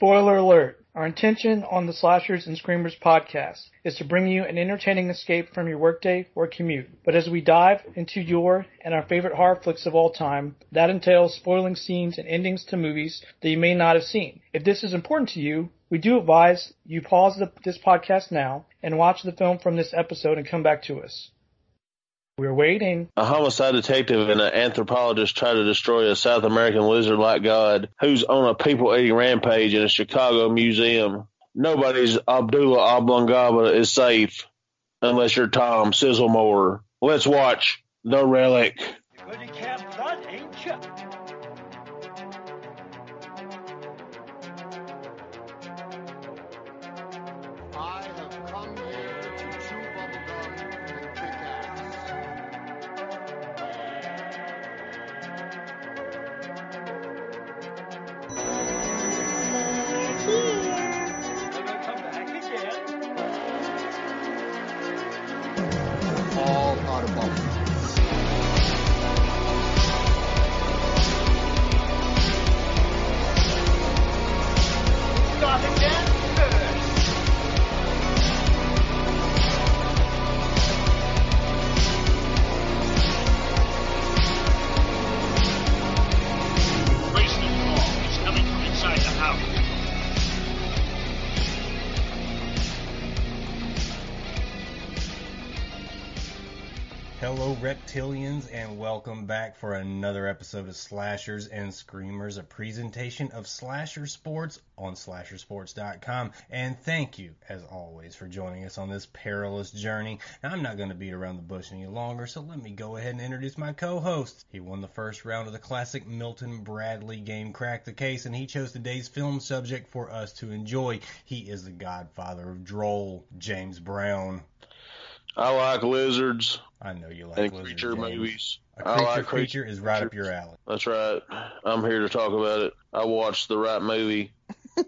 Spoiler alert. Our intention on the Slashers and Screamers podcast is to bring you an entertaining escape from your workday or commute. But as we dive into your and our favorite horror flicks of all time, that entails spoiling scenes and endings to movies that you may not have seen. If this is important to you, we do advise you pause the, this podcast now and watch the film from this episode and come back to us. We're waiting. A homicide detective and an anthropologist try to destroy a South American lizard-like god who's on a people-eating rampage in a Chicago museum. Nobody's Abdullah Oblongaba is safe unless you're Tom Sizzlemore. Let's watch The Relic. And welcome back for another episode of Slashers and Screamers, a presentation of Slasher Sports on slashersports.com. And thank you, as always, for joining us on this perilous journey. Now, I'm not going to beat around the bush any longer, so let me go ahead and introduce my co-host. He won the first round of the classic Milton Bradley game Crack the Case, and he chose today's film subject for us to enjoy. He is the godfather of droll, James Brown. I like lizards I know you like and lizard creature games. movies. A I creature like creature is right up your alley. That's right. I'm here to talk about it. I watched the right movie.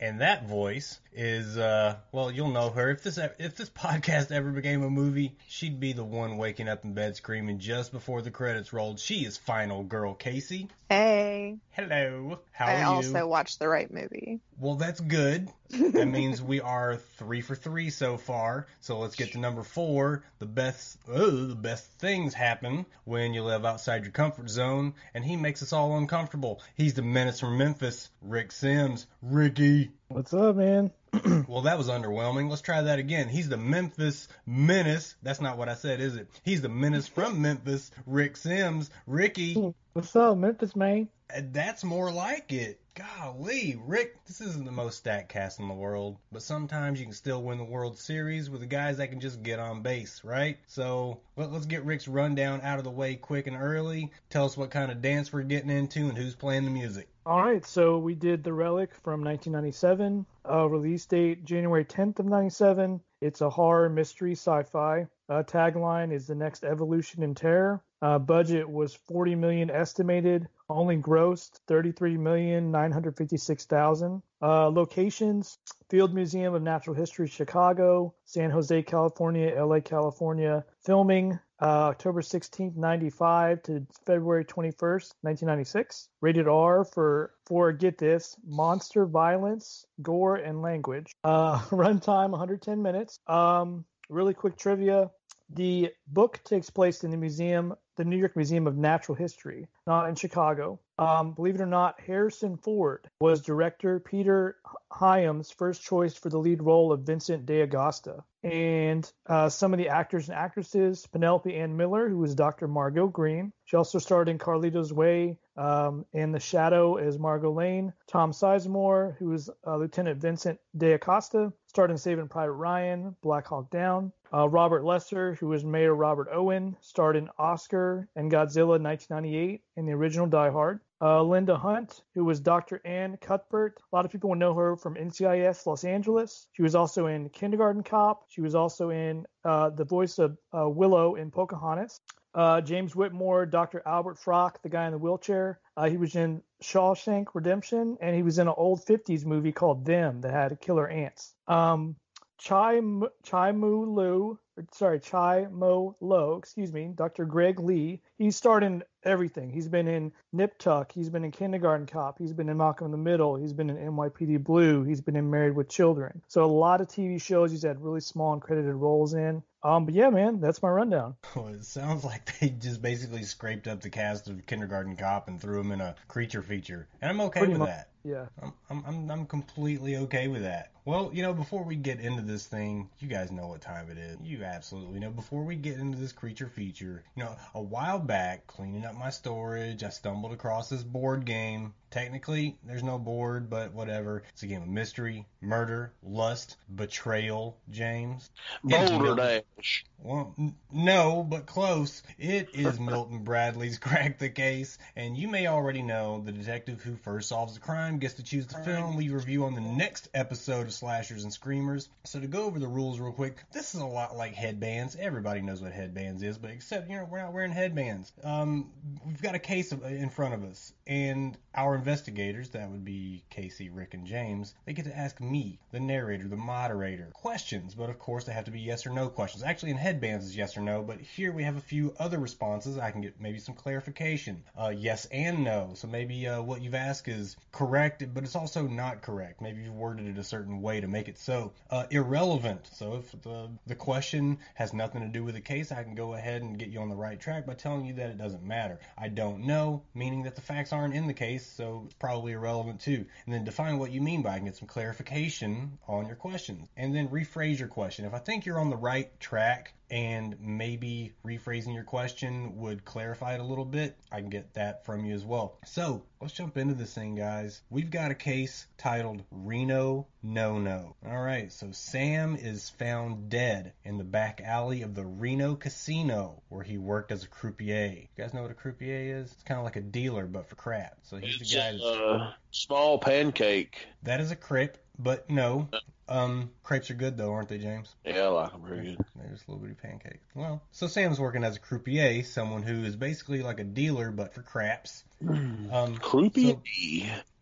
And that voice is uh well you'll know her. If this if this podcast ever became a movie she'd be the one waking up in bed screaming just before the credits rolled. She is final girl Casey. Hey, hello. How I are you? i also watched the right movie. well that's good. That means we are three for three so far. So let's get to number four. The best oh, the best things happen when you live outside your comfort zone. And he makes us all uncomfortable. He's the menace from Memphis Rick Sims. Ricky What's up, man? Well, that was underwhelming. Let's try that again. He's the Memphis Menace. That's not what I said, is it? He's the Menace from Memphis. Rick Sims. Ricky. What's up, Memphis, man? Uh, That's more like it. Golly, Rick, this isn't the most stacked cast in the world, but sometimes you can still win the World Series with the guys that can just get on base, right? So let's get Rick's rundown out of the way quick and early. Tell us what kind of dance we're getting into and who's playing the music. All right, so we did The Relic from 1997. Uh, release date January 10th of 97. It's a horror mystery sci-fi. Uh, tagline is the next evolution in terror. Uh, budget was 40 million estimated. Only grossed 33 million 956 thousand. Uh, locations: Field Museum of Natural History, Chicago, San Jose, California, LA, California. Filming uh, October 16th, 95 to February 21st, 1996. Rated R for, for get this, monster violence, gore, and language. Uh, runtime 110 minutes. Um, really quick trivia. The book takes place in the museum, the New York Museum of Natural History, not in Chicago. Um, believe it or not, Harrison Ford was director Peter Hyams' first choice for the lead role of Vincent D'Agosta. And uh, some of the actors and actresses, Penelope Ann Miller, who was Dr. Margot Green. She also starred in Carlito's Way um, and The Shadow as Margot Lane. Tom Sizemore, who was uh, Lieutenant Vincent D'Acosta, starred in Saving Private Ryan, Black Hawk Down. Uh, Robert Lesser, who was Mayor Robert Owen, starred in Oscar and Godzilla 1998 and the original Die Hard. Uh, Linda Hunt, who was Dr. Ann Cuthbert. A lot of people will know her from NCIS Los Angeles. She was also in Kindergarten Cop. She was also in uh, the voice of uh, Willow in Pocahontas. Uh, James Whitmore, Dr. Albert Frock, the guy in the wheelchair. Uh, he was in Shawshank Redemption, and he was in an old 50s movie called Them that had killer ants. Um, Chai Chai Mu Lu, sorry, Chai Mo Lo, excuse me, Dr. Greg Lee. He starred in everything. He's been in Nip Tuck. He's been in Kindergarten Cop. He's been in Malcolm in the Middle. He's been in NYPD Blue. He's been in Married with Children. So a lot of TV shows he's had really small and credited roles in. Um, but yeah, man, that's my rundown. Well, it sounds like they just basically scraped up the cast of Kindergarten Cop and threw him in a creature feature, and I'm okay Pretty with much. that. Yeah. I'm, I'm, I'm, I'm completely okay with that. Well, you know, before we get into this thing, you guys know what time it is. You absolutely know. Before we get into this creature feature, you know, a while back, cleaning up my storage, I stumbled across this board game. Technically, there's no board, but whatever. It's a game of mystery, murder, lust, betrayal, James. It's Boulder Dash. Well, n- no, but close. It is Milton Bradley's Crack the Case, and you may already know the detective who first solves the crime gets to choose the film we review on the next episode of Slashers and Screamers. So to go over the rules real quick, this is a lot like headbands. Everybody knows what headbands is, but except you know we're not wearing headbands. Um, we've got a case of, in front of us, and our investigators, that would be Casey, Rick, and James, they get to ask me, the narrator, the moderator, questions, but of course they have to be yes or no questions. Actually, in headbands is yes or no, but here we have a few other responses. I can get maybe some clarification. Uh, yes and no. So maybe uh, what you've asked is correct, but it's also not correct. Maybe you've worded it a certain way to make it so. Uh, irrelevant. So if the the question has nothing to do with the case, I can go ahead and get you on the right track by telling you that it doesn't matter. I don't know, meaning that the facts aren't in the case, so it's probably irrelevant too. And then define what you mean by it and get some clarification on your questions. And then rephrase your question. If I think you're on the right track, and maybe rephrasing your question would clarify it a little bit, I can get that from you as well. So let's jump into this thing, guys. We've got a case titled Reno No No. All right, so Sam is found dead in the back alley of the Reno Casino where he worked as a croupier. You guys know what a croupier is? It's kind of like a dealer, but for crap. So he's It's the guy a that's uh, small pancake. that is a crepe, but no. Um, crepes are good though, aren't they, James? Yeah, I like them pretty good. They're just little bitty pancakes. Well, so Sam's working as a croupier, someone who is basically like a dealer but for craps. Um, Creepy. so-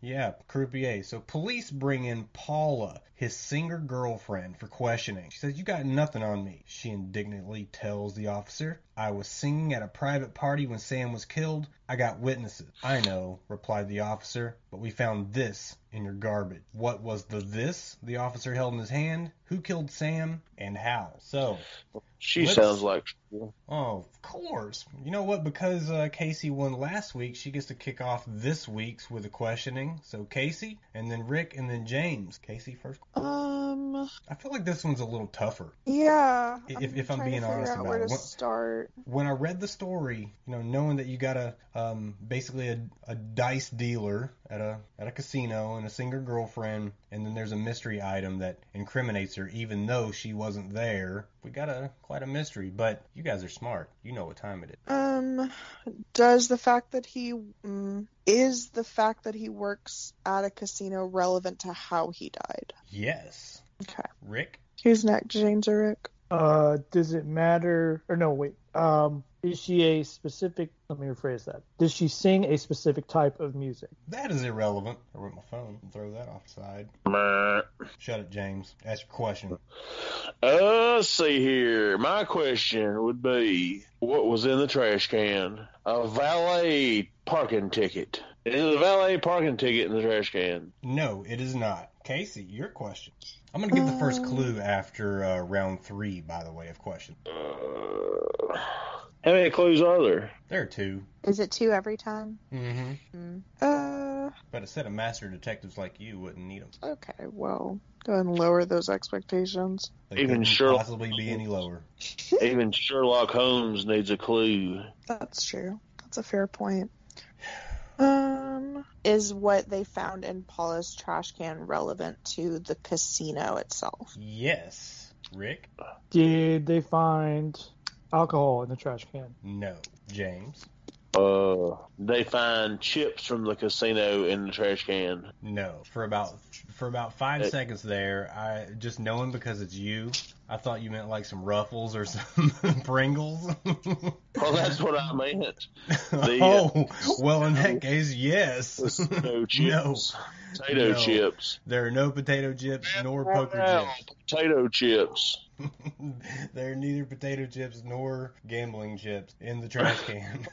yeah, croupier. So police bring in Paula, his singer girlfriend, for questioning. She says, "You got nothing on me." She indignantly tells the officer, "I was singing at a private party when Sam was killed. I got witnesses." "I know," replied the officer, "but we found this in your garbage." What was the this the officer held in his hand? Who killed Sam and how? So, she let's- sounds like. Oh, of course. You know what? Because uh, Casey won last week, she gets to kick off this week's with a questioning. So Casey, and then Rick, and then James. Casey first. Um, I feel like this one's a little tougher. yeah. If- if I'm trying to being honest out about where it. to What- start. When I read the story, you know, knowing that you got a um, basically a, a dice dealer at a at a casino and a singer girlfriend, and then there's a mystery item that incriminates her, even though she wasn't there. We got a quite a mystery, but you guys are smart. You know what time it is. Um, does the fact that he mm, is the fact that he works at a casino relevant to how he died? Yes. Okay. Rick? Who's next, James or Rick? Uh, does it matter? Or no, wait. Um, is she a specific? Let me rephrase that. Does she sing a specific type of music? That is irrelevant. I wrote my phone and throw that offside. Meh. Shut it, James. Ask your question. Uh, let's see here. My question would be, what was in the trash can? A valet parking ticket. Is a valet parking ticket in the trash can? No, it is not. Casey, your question. I'm going to give the first Um, clue after uh, round three, by the way, of questions. Uh, how many clues are there? There are two. Is it two every time? Mm-hmm. Mm. Uh, But a set of master detectives like you wouldn't need them. okay. Well, go ahead and lower those expectations. They Even couldn't Sherlock- possibly be any lower. Even Sherlock Holmes needs a clue. That's true. That's a fair point. Um, is what they found in Paula's trash can relevant to the casino itself? Yes. Rick? Did they find alcohol in the trash can? No. James? Uh, they find chips from the casino in the trash can. No. For about for about five Uh, seconds there, I just knowing because it's you, I thought you meant like some Ruffles or some Pringles. Well, that's what I meant. The, oh, uh, well, in that case, yes. No no, chips. Potato No. chips. There are no potato chips nor poker Wow, chips. Potato chips. there are neither potato chips nor gambling chips in the trash can.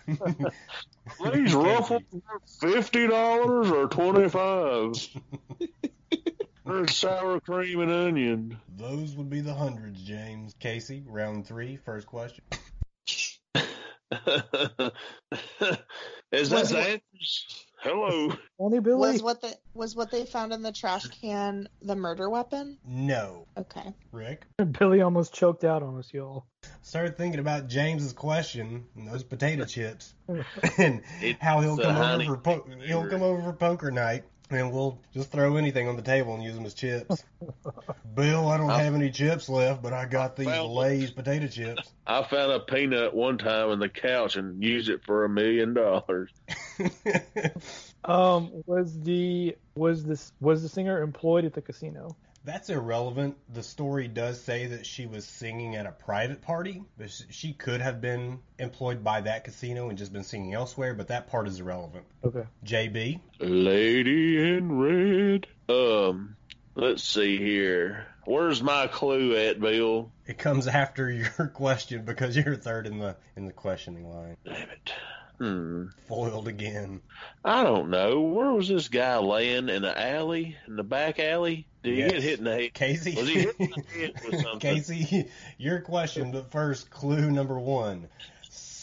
These ruffles are fifty dollars or twenty five. There's sour cream and onion. Those would be the hundreds, James. Casey, round three, first question. Is that Was the it- Hello. Only Billy. Was what the was what they found in the trash can the murder weapon? No. Okay. Rick? Billy almost choked out on us, y'all. Started thinking about James's question and those potato chips and It's how he'll come over for po- he'll come over for poker night and we'll just throw anything on the table and use them as chips. Bill, I don't I- have any chips left, but I got these Well- Lay's potato chips. I found a peanut one time in the couch and used it for a million dollars. Um, was the was this was the singer employed at the casino? That's irrelevant. The story does say that she was singing at a private party, but she could have been employed by that casino and just been singing elsewhere, but that part is irrelevant. Okay. JB, Lady in red. Um, let's see here. Where's my clue at, Bill? it comes after your question because you're third in the in the questioning line. Damn it. Hmm. Foiled again. I don't know. Where was this guy laying in the alley, in the back alley? Did he get hit in the head? Casey, Was he hit in the head with something? Casey, your question, but first, clue number one.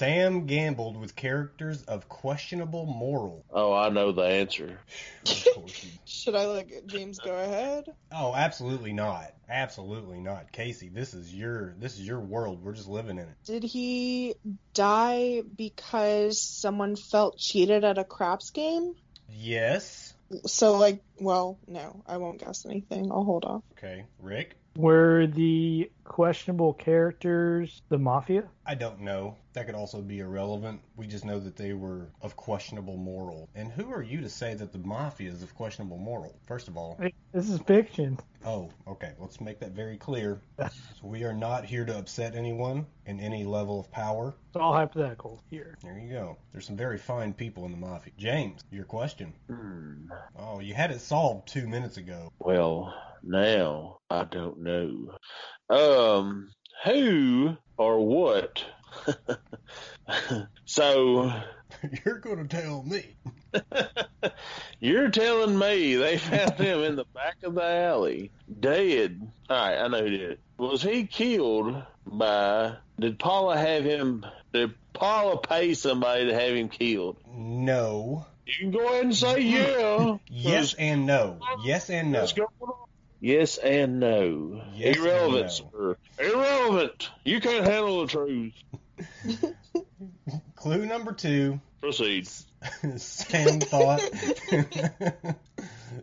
Sam gambled with characters of questionable moral. Oh, I know the answer. Of course you Should I let James go ahead? Oh, absolutely not. Absolutely not. Casey, this is your this is your world. We're just living in it. Did he die because someone felt cheated at a craps game? Yes. So like, well, no, I won't guess anything. I'll hold off. Okay. Rick? Were the questionable characters the mafia? I don't know. That could also be irrelevant. We just know that they were of questionable moral. And who are you to say that the mafia is of questionable moral? First of all, This is fiction. oh, okay. Let's make that very clear. So we are not here to upset anyone in any level of power. It's all hypothetical here. There you go. There's some very fine people in the mafia. James, your question. Hmm. Oh, you had it solved two minutes ago. Well, now I don't know. Um, who or what? so You're gonna tell me. you're telling me they found him in the back of the alley, dead. All right, I know who did it. Was he killed by? Did Paula have him? Did Paula pay somebody to have him killed? No. You can go ahead and say yeah. Yes and no. Yes and no. What's going on? Yes and no. Yes and Irrelevant, no. sir. Irrelevant. You can't handle the truth. Clue number two. Proceed. Sam thought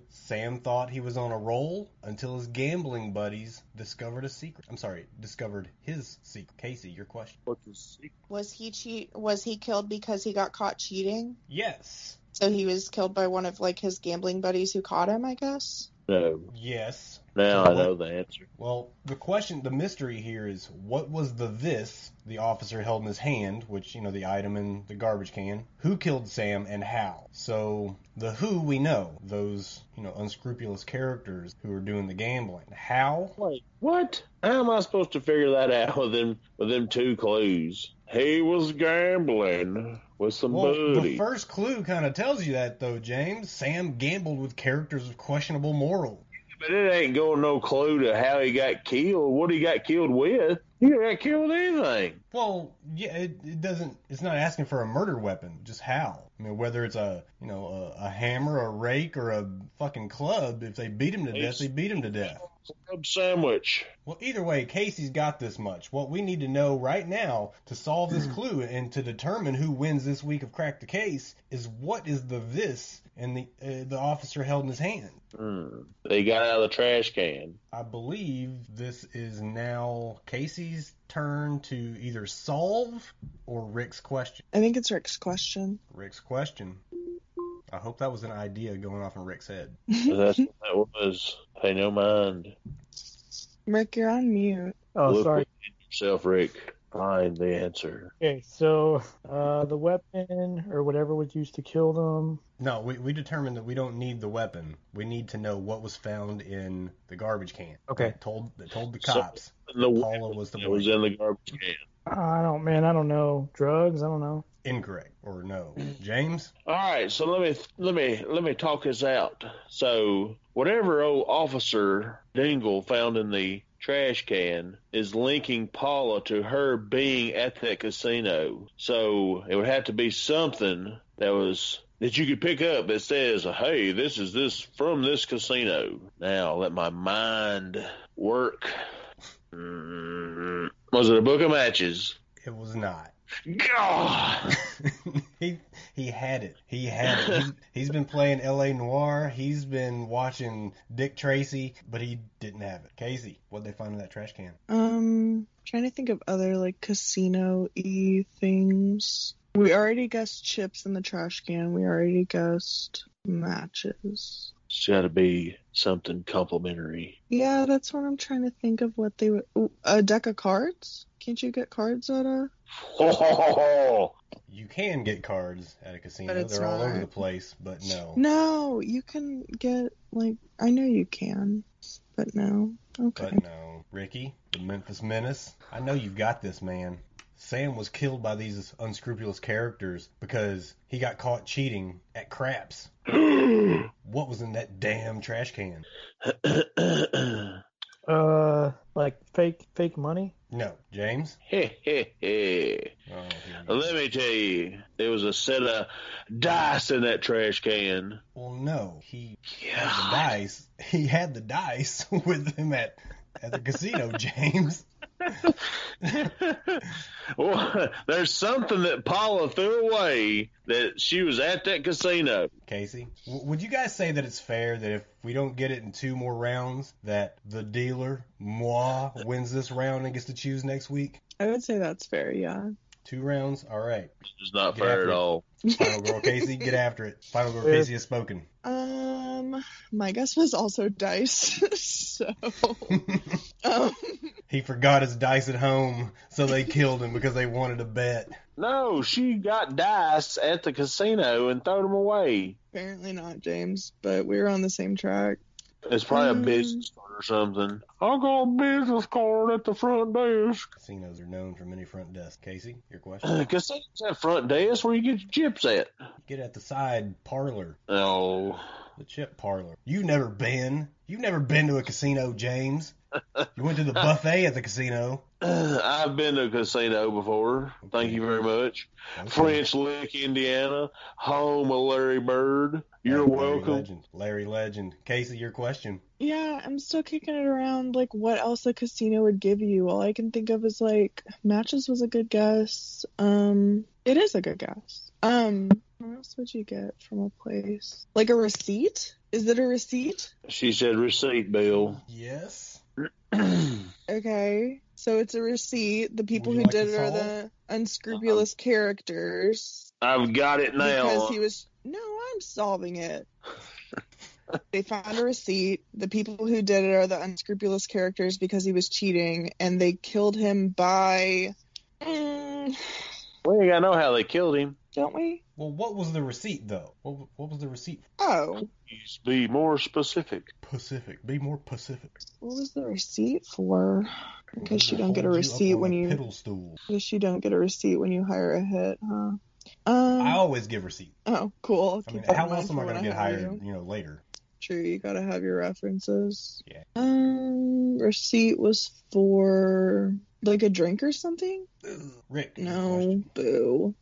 Sam thought he was on a roll until his gambling buddies discovered a secret. I'm sorry, discovered his secret. Casey, your question. What's the secret? Was he cheat? Was he killed because he got caught cheating? Yes. So he was killed by one of like his gambling buddies who caught him, I guess. No. Yes. Now I know the answer. Well, the question, the mystery here is what was the this the officer held in his hand, which, you know, the item in the garbage can? Who killed Sam and how? So, the who we know, those, you know, unscrupulous characters who are doing the gambling. How? Wait, what? How am I supposed to figure that out with them with them two clues? He was gambling with some Well, the first clue kind of tells you that, though, James. Sam gambled with characters of questionable moral. But it ain't going no clue to how he got killed, what he got killed with. He got killed with anything. Well, yeah, it, it doesn't. It's not asking for a murder weapon. Just how? I mean, whether it's a you know a, a hammer, a rake, or a fucking club. If they beat him to death, they beat him to death. Club sandwich. Well, either way, Casey's got this much. What we need to know right now to solve this clue and to determine who wins this week of Crack the Case is what is the this and the uh, the officer held in his hand. Hmm. They got out of the trash can. I believe this is now Casey's turn to either solve or Rick's question. I think it's Rick's question. Rick's question. I hope that was an idea going off in Rick's head. That's what that was. Pay no mind. Rick, you're on mute. Oh, Look sorry. yourself, Rick. Find the answer. Okay, so uh, the weapon or whatever was used to kill them. No, we, we determined that we don't need the weapon. We need to know what was found in the garbage can. Okay. That told that told the So- cops. The Paula was the it was in the garbage can. I don't, man, I don't know. Drugs? I don't know. Incorrect or no. James? All right, so let me let me let me talk this out. So whatever old officer Dingle found in the trash can is linking Paula to her being at that casino. So it would have to be something that was that you could pick up that says, "Hey, this is this from this casino." Now let my mind work. Mm, was it a book of matches? It was not. God. he he had it. He had it. He's, he's been playing L.A. Noire. He's been watching Dick Tracy, but he didn't have it. Casey, what'd they find in that trash can? Um, trying to think of other like casino y things. We already guessed chips in the trash can. We already guessed matches. It's got to be something complimentary. Yeah, that's what I'm trying to think of. What they would a deck of cards. Can't you get cards at a? Oh, You can get cards at a casino. But it's They're all over the place, but no. No, you can get like I know you can, but no. Okay. But no. Ricky, the Memphis Menace. I know you've got this, man. Sam was killed by these unscrupulous characters because he got caught cheating at craps. What was in that damn trash can? Uh, like fake, fake money. No, James. He, he, he. Oh, here we go. Let me tell you, there was a set of dice in that trash can. Well, no, he had the dice. He had the dice with him at at the casino, James. well, there's something that Paula threw away that she was at that casino. Casey, w- would you guys say that it's fair that if we don't get it in two more rounds, that the dealer, moi, wins this round and gets to choose next week? I would say that's fair. Yeah. Two rounds, all right. It's not Get fair at it. all. Final girl, Casey, get after it. Final girl, Yeah. Casey has spoken. Um, my guess was also dice. so, um, he forgot his dice at home, so they killed him because they wanted to bet. No, she got dice at the casino and threw them away. apparently not James, but we were on the same track. It's probably a business mm. card or something. I got a business card at the front desk. Casinos are known for many front desks. Casey, your question? Casinos have front desk where you get your chips at. Get at the side parlor. Oh, The chip parlor. You've never been. You've never been to a casino, James. You went to the buffet at the casino. I've been to a casino before. Thank you very much. Okay. French Lick, Indiana, home of Larry Bird. You're Larry welcome. Legend. Larry Legend. Casey, your question. Yeah, I'm still kicking it around. Like, what else a casino would give you? All I can think of is like matches was a good guess. Um, it is a good guess. Um, what else would you get from a place? Like a receipt? Is it a receipt? She said receipt bill. Yes. Okay, so it's a receipt. The people who like did it are the unscrupulous characters. I've got it now. Because he was. No, I'm solving it. they found a receipt. The people who did it are the unscrupulous characters because he was cheating, and they killed him by. Mm, we ain't got to know how they killed him. don't we? Well, what was the receipt though? What, what was the receipt? Oh, Please be more specific. Pacific. Be more Pacific. what was the receipt for? I guess you don't get a hold you receipt when you. Piddle stool. I guess you don't get a receipt when you hire a hit, huh? Um. I always give receipt. Oh, cool. I'll I keep mean, how else am I going to get hired? you. You know, later. True, you gotta have your references. Yeah. Um, receipt was for like a drink or something? Rick. No, question. boo.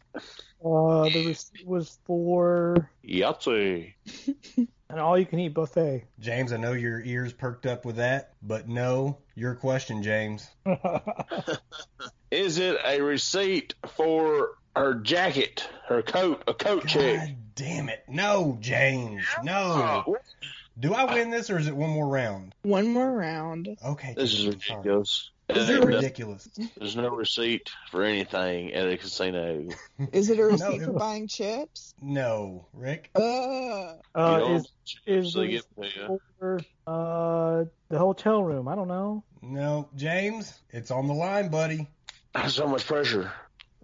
Uh, the receipt was for Yahtzee. an all-you-can-eat buffet. James, I know your ears perked up with that, but no, your question, James. Is it a receipt for her jacket, her coat, a coat check? Damn it. No, James. No. Oh, Do I win this or is it one more round? One more round. Okay. this is James, sorry. ridiculous. Is it ridiculous? There's no receipt for anything at a casino. Is it a receipt No. for buying chips? No, Rick. Uh, Uh, is is the get to you. for uh the hotel room? I don't know. No, James. It's on the line, buddy. So much pressure.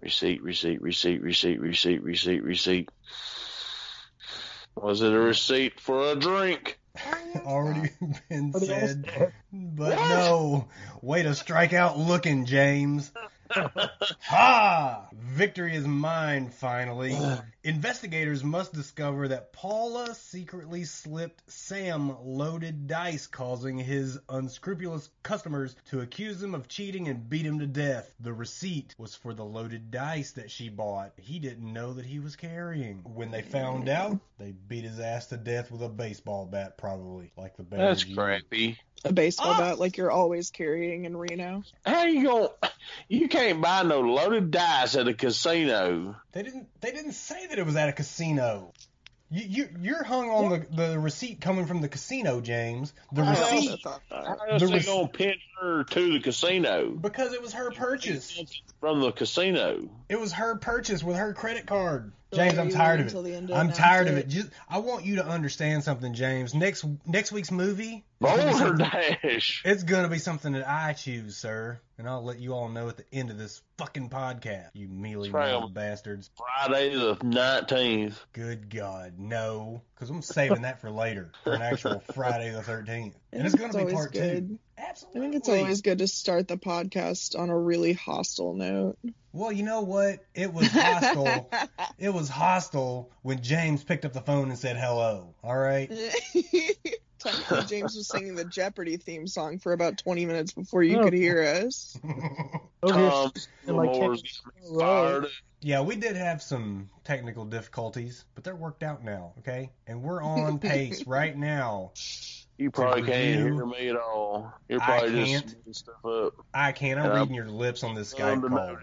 Receipt, receipt, receipt, receipt, receipt, receipt, receipt. Was it a receipt for a drink? Already been What did I said. say? But no. Way to strike out looking, James. Ha! Victory is mine, finally. Investigators must discover that Paula secretly slipped Sam loaded dice, causing his unscrupulous customers to accuse him of cheating and beat him to death. The receipt was for the loaded dice that she bought. He didn't know that he was carrying. When they found out, they beat his ass to death with a baseball bat, probably, like the Bears. That's crappy. A baseball Ah! bat like you're always carrying in Reno. How you going You can't buy no loaded dice at a casino. They didn't. They didn't say that it was at a casino. You, you you're hung on the, the receipt coming from the casino, James. The I also receipt thought. How The they rec- gonna pin her to the casino because it was her purchase. from the casino? It was her purchase with her credit card. So James, I'm tired of it. end I'm tired of it? it. Just I want you to understand something, James. Next next week's movie. is Balderdash. It's gonna be something that I choose, sir, and I'll let you all know at the end of this fucking podcast. You mealy That's right. mouthed bastards. Friday the nineteenth. Good God, no, because I'm saving that for later, for an actual Friday the 13th, I and it's think gonna be always part good. two. I think it's always good to start the podcast on a really hostile note. Well, you know what? It was hostile. it was hostile when James picked up the phone and said hello. All right. Technically, James was singing the Jeopardy theme song for about 20 minutes before you Oh. could hear us. Over Tom Moore's ten- getting me fired. yeah, we did have some technical difficulties, but they're worked out now. Okay, and we're on pace right now. You probably can't hear me at all. You're probably can't. just making stuff up. I can't. I'm Yeah. reading your lips on this Skype call.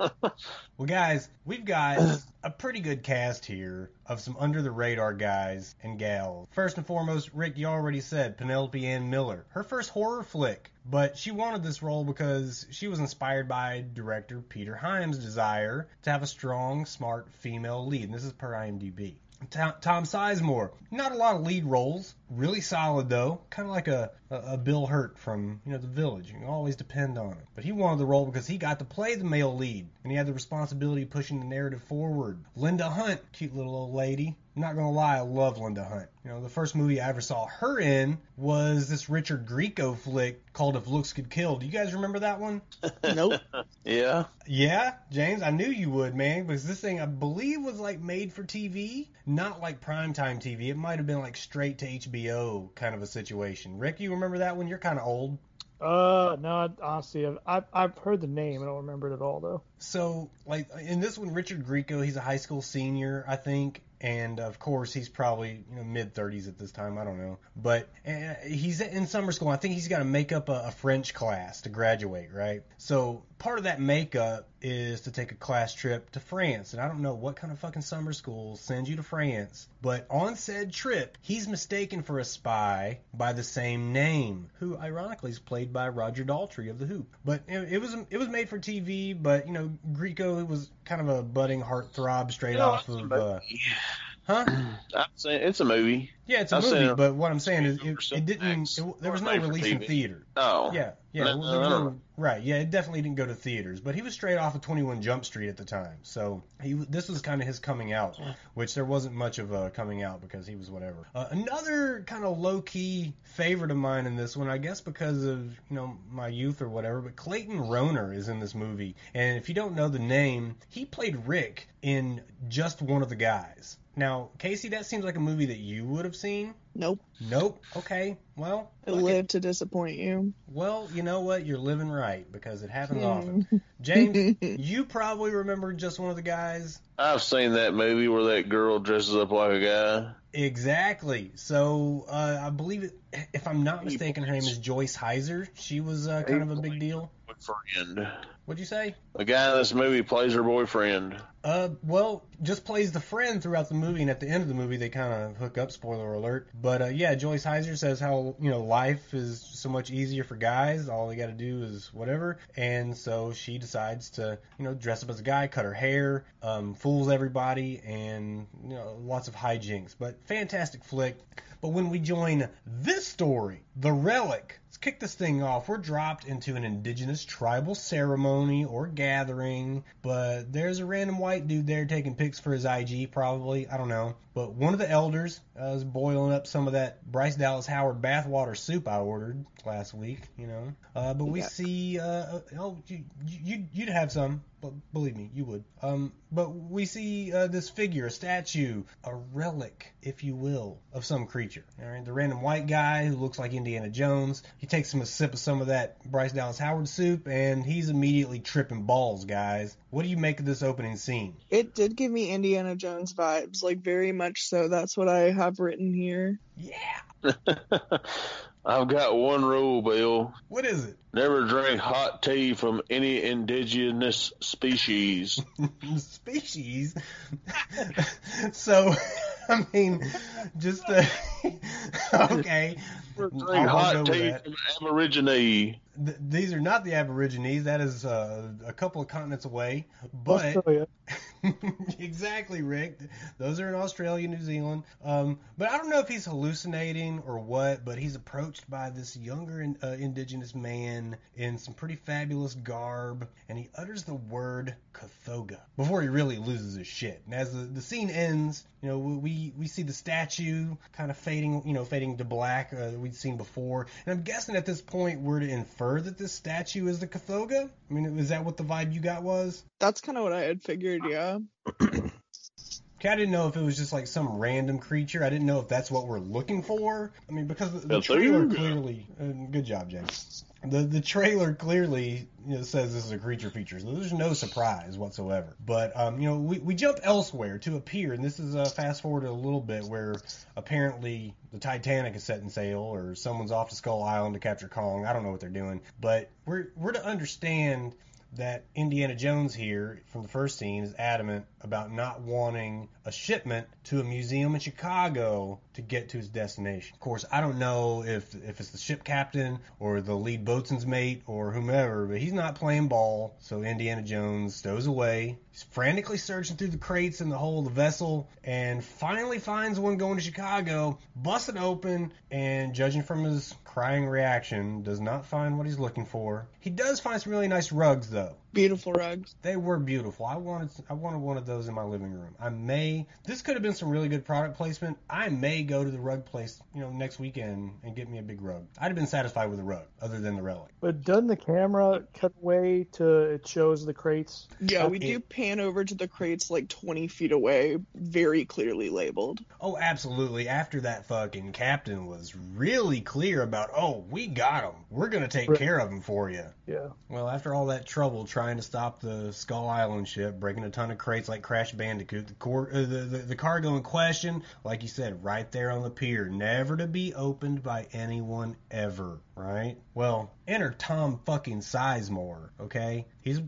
Well, guys, we've got a pretty good cast here of some under the radar guys and gals. First and foremost, Rick, you already said Penelope Ann Miller. Her first horror flick, but she wanted this role because she was inspired by director Peter Hyams' desire to have a strong, smart female lead. And this is per IMDb. Tom, Sizemore, not a lot of lead roles, really solid though, kind of like a, a, a Bill Hurt from you know The Village. You can always depend on him. But he wanted the role because he got to play the male lead, and he had the responsibility of pushing the narrative forward. Linda Hunt, cute little old lady. I'm not gonna lie, I love Linda Hunt. You know, the first movie I ever saw her in was this Richard Grieco flick called If Looks Could Kill. Do you guys remember that one? Nope. Yeah. Yeah, James, I knew you would, man, because this thing I believe was like made for TV, not like primetime TV. It might have been like straight to HBO kind of a situation. Rick, you remember that one? You're kind of old. Uh, no, honestly, I've, I've heard the name. I don't remember it at all though. So, like in this one, Richard Grieco, he's a high school senior, I think, and of course he's probably you know mid 30s at this time. I don't know, but uh, he's in summer school. I think he's got to make up a, a French class to graduate, right? So part of that makeup is to take a class trip to France, and I don't know what kind of fucking summer school sends you to France, but on said trip, he's mistaken for a spy by the same name, who ironically is played by Roger Daltrey of The Hoop. But it, was it was made for TV, but you know Grieco was kind of a budding heartthrob straight You know, off of, uh, huh? I'm saying it's a movie. Yeah, it's a I've movie, but what I'm saying is it, it didn't. It, there was no release in theater. Oh. Yeah, yeah, No, right. Yeah, it definitely didn't go to theaters, but he was straight off of 21 Jump Street at the time, so he this was kind of his coming out, which there wasn't much of a coming out because he was whatever. Uh, another kind of low key favorite of mine in this one, I guess because of you know my youth or whatever, but Clayton Rohner is in this movie, and if you don't know the name, he played Rick in just one of the guys. Now, Casey, that seems like a movie that you would have seen. Nope. Nope. Okay. Well, I fuck it. live to disappoint you. Well, you know what? You're living right because it happens often. James, you probably remember just one of the guys. I've seen that movie where that girl dresses up like a guy. Exactly. So uh, I believe, it, if I'm not mistaken, her name is Joyce Hyser. She was uh, kind of a big deal. Boyfriend. What'd you say? The guy in this movie plays her boyfriend. Uh, well, just plays the friend throughout the movie, and at the end of the movie, they kind of hook up. Spoiler alert. But uh, yeah, Joyce Hyser says how you know life is so much easier for guys. All they got to do is whatever, and so she decides to you know dress up as a guy, cut her hair, um, fools everybody, and you know lots of hijinks. But fantastic flick. But when we join this story, the relic, let's kick this thing off. We're dropped into an indigenous tribal ceremony or gathering, but there's a random white dude there taking pics for his IG, probably. I don't know. But one of the elders uh, is boiling up some of that Bryce Dallas Howard bathwater soup I ordered last week, you know. Uh, but we Yeah. see, uh, oh, you, you, you'd have some, believe me, you would. Um, but we see uh, this figure, a statue, a relic, if you will, of some creature. All right, the random white guy who looks like Indiana Jones. He takes him a sip of some of that Bryce Dallas Howard soup, and he's immediately tripping balls, guys. What do you make of this opening scene? It did give me Indiana Jones vibes, like very much so. That's what I have written here. Yeah. I've got one rule, Bill. What is it? Never drink hot tea from any indigenous species. species. so, I mean, just uh, okay. Drink I'll- I'll hot tea that. from Aborigine. Th- these are not the Aborigines. That is uh, a couple of continents away. But Australia. exactly, Rick. Those are in Australia, New Zealand. Um, but I don't know if he's hallucinating or what. But he's approached by this younger in, uh, indigenous man in some pretty fabulous garb, and he utters the word Kothoga before he really loses his shit. And as the, the scene ends, you know, we we see the statue kind of fading, you know, fading to black uh, that we'd seen before. And I'm guessing at this point we're to infer that this statue is the Kothoga. I mean, is that what the vibe you got was? That's kind of what I had figured, yeah. Okay, I didn't know if it was just like some random creature. I didn't know if that's what we're looking for. I mean, because the, the trailer clearly. Uh, good job, James. The the trailer clearly you know, says this is a creature feature, so there's no surprise whatsoever. But um, you know, we, we jump elsewhere to appear, and this is uh, fast forward a little bit where apparently the Titanic is setting sail, or someone's off to Skull Island to capture Kong. I don't know what they're doing, but we're we're to understand that Indiana Jones here from the first scene is adamant about not wanting a shipment to a museum in Chicago to get to his destination. Of course, I don't know if if it's the ship captain or the lead boatswain's mate or whomever, but he's not playing ball. So Indiana Jones stows away. He's frantically searching through the crates in the hull of the vessel and finally finds one going to Chicago, busts it open, and judging from his crying reaction, does not find what he's looking for. He does find some really nice rugs though. Beautiful rugs. They were beautiful. I wanted I wanted one of those in my living room. I may this could have been some really good product placement. I may go to the rug place, you know, next weekend and get me a big rug. I'd have been satisfied with a rug, other than the relic. But doesn't the camera cut away to it shows the crates? Yeah, oh, we Okay. do pan over to the crates like 20 feet away, very clearly labeled. Oh, absolutely. After that fucking captain was really clear about, oh, we got him. We're gonna take Right. care of him for you. Yeah. Well, after all that trouble trying to stop the Skull Island ship, breaking a ton of crates like Crash Bandicoot, the, cor- uh, the, the the cargo in question, like you said, right there on the pier, never to be opened by anyone ever, right? Well, enter Tom fucking Sizemore, okay? He's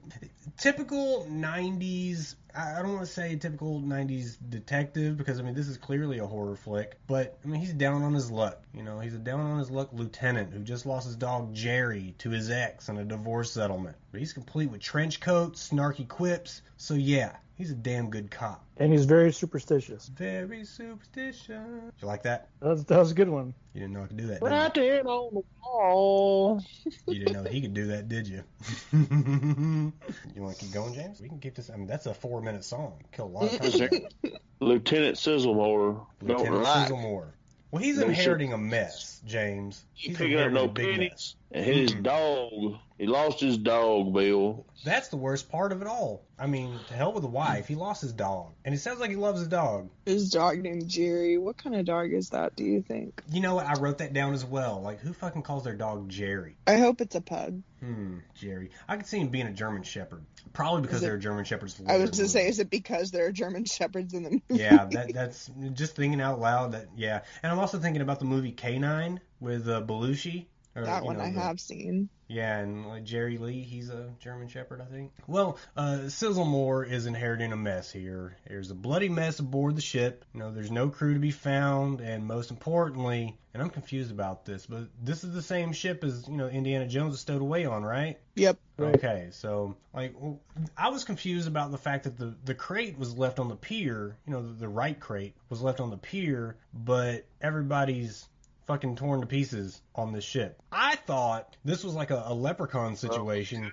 typical 90s I don't want to say typical 90s detective because I mean this is clearly a horror flick, but I mean he's down on his luck. You know, he's a down on his luck lieutenant who just lost his dog Jerry to his ex in a divorce settlement. But he's complete with trench coats, snarky quips. So yeah, he's a damn good cop. And he's very superstitious. Very superstitious. You like that? That was, that was a good one. You didn't know I could do that. But Did I you? did on the wall. you didn't know he could do that, did you? you want to keep going, James? We can keep this. I mean, that's a four-minute song. Kill a lot of time. Lieutenant Sizzlemore. Lieutenant. Sizzlemore. Well, he's No inheriting a mess, James. He's picking up inheriting no a big pennies. mess. And his dog. He lost his dog, Bill. That's the worst part of it all. I mean, to hell with the wife. He lost his dog, and it sounds like he loves his dog. His dog named Jerry. What kind of dog is that, do you think? You know what? I wrote that down as well. Like, who fucking calls their dog Jerry? I hope it's a pug. Hmm, Jerry. I could see him being a German Shepherd. Probably because Is it- there are German Shepherds. I was to to say, is it because there are German shepherds in the movie? yeah, that, that's just thinking out loud. That yeah, and I'm also thinking about the movie K-9 with uh, Belushi. Or, that one know, I the- have seen. Yeah, and like Jerry Lee, he's a German Shepherd, I think. Well, uh, Sizzlemore is inheriting a mess here. There's a bloody mess aboard the ship. You know, there's no crew to be found, and most importantly, and I'm confused about this, but this is the same ship as you know Indiana Jones is stowed away on, right? Yep. Right. Okay, so like I was confused about the fact that the the crate was left on the pier, you know, the, the right crate was left on the pier, but everybody's fucking torn to pieces on this ship. I thought this was like a, a leprechaun situation.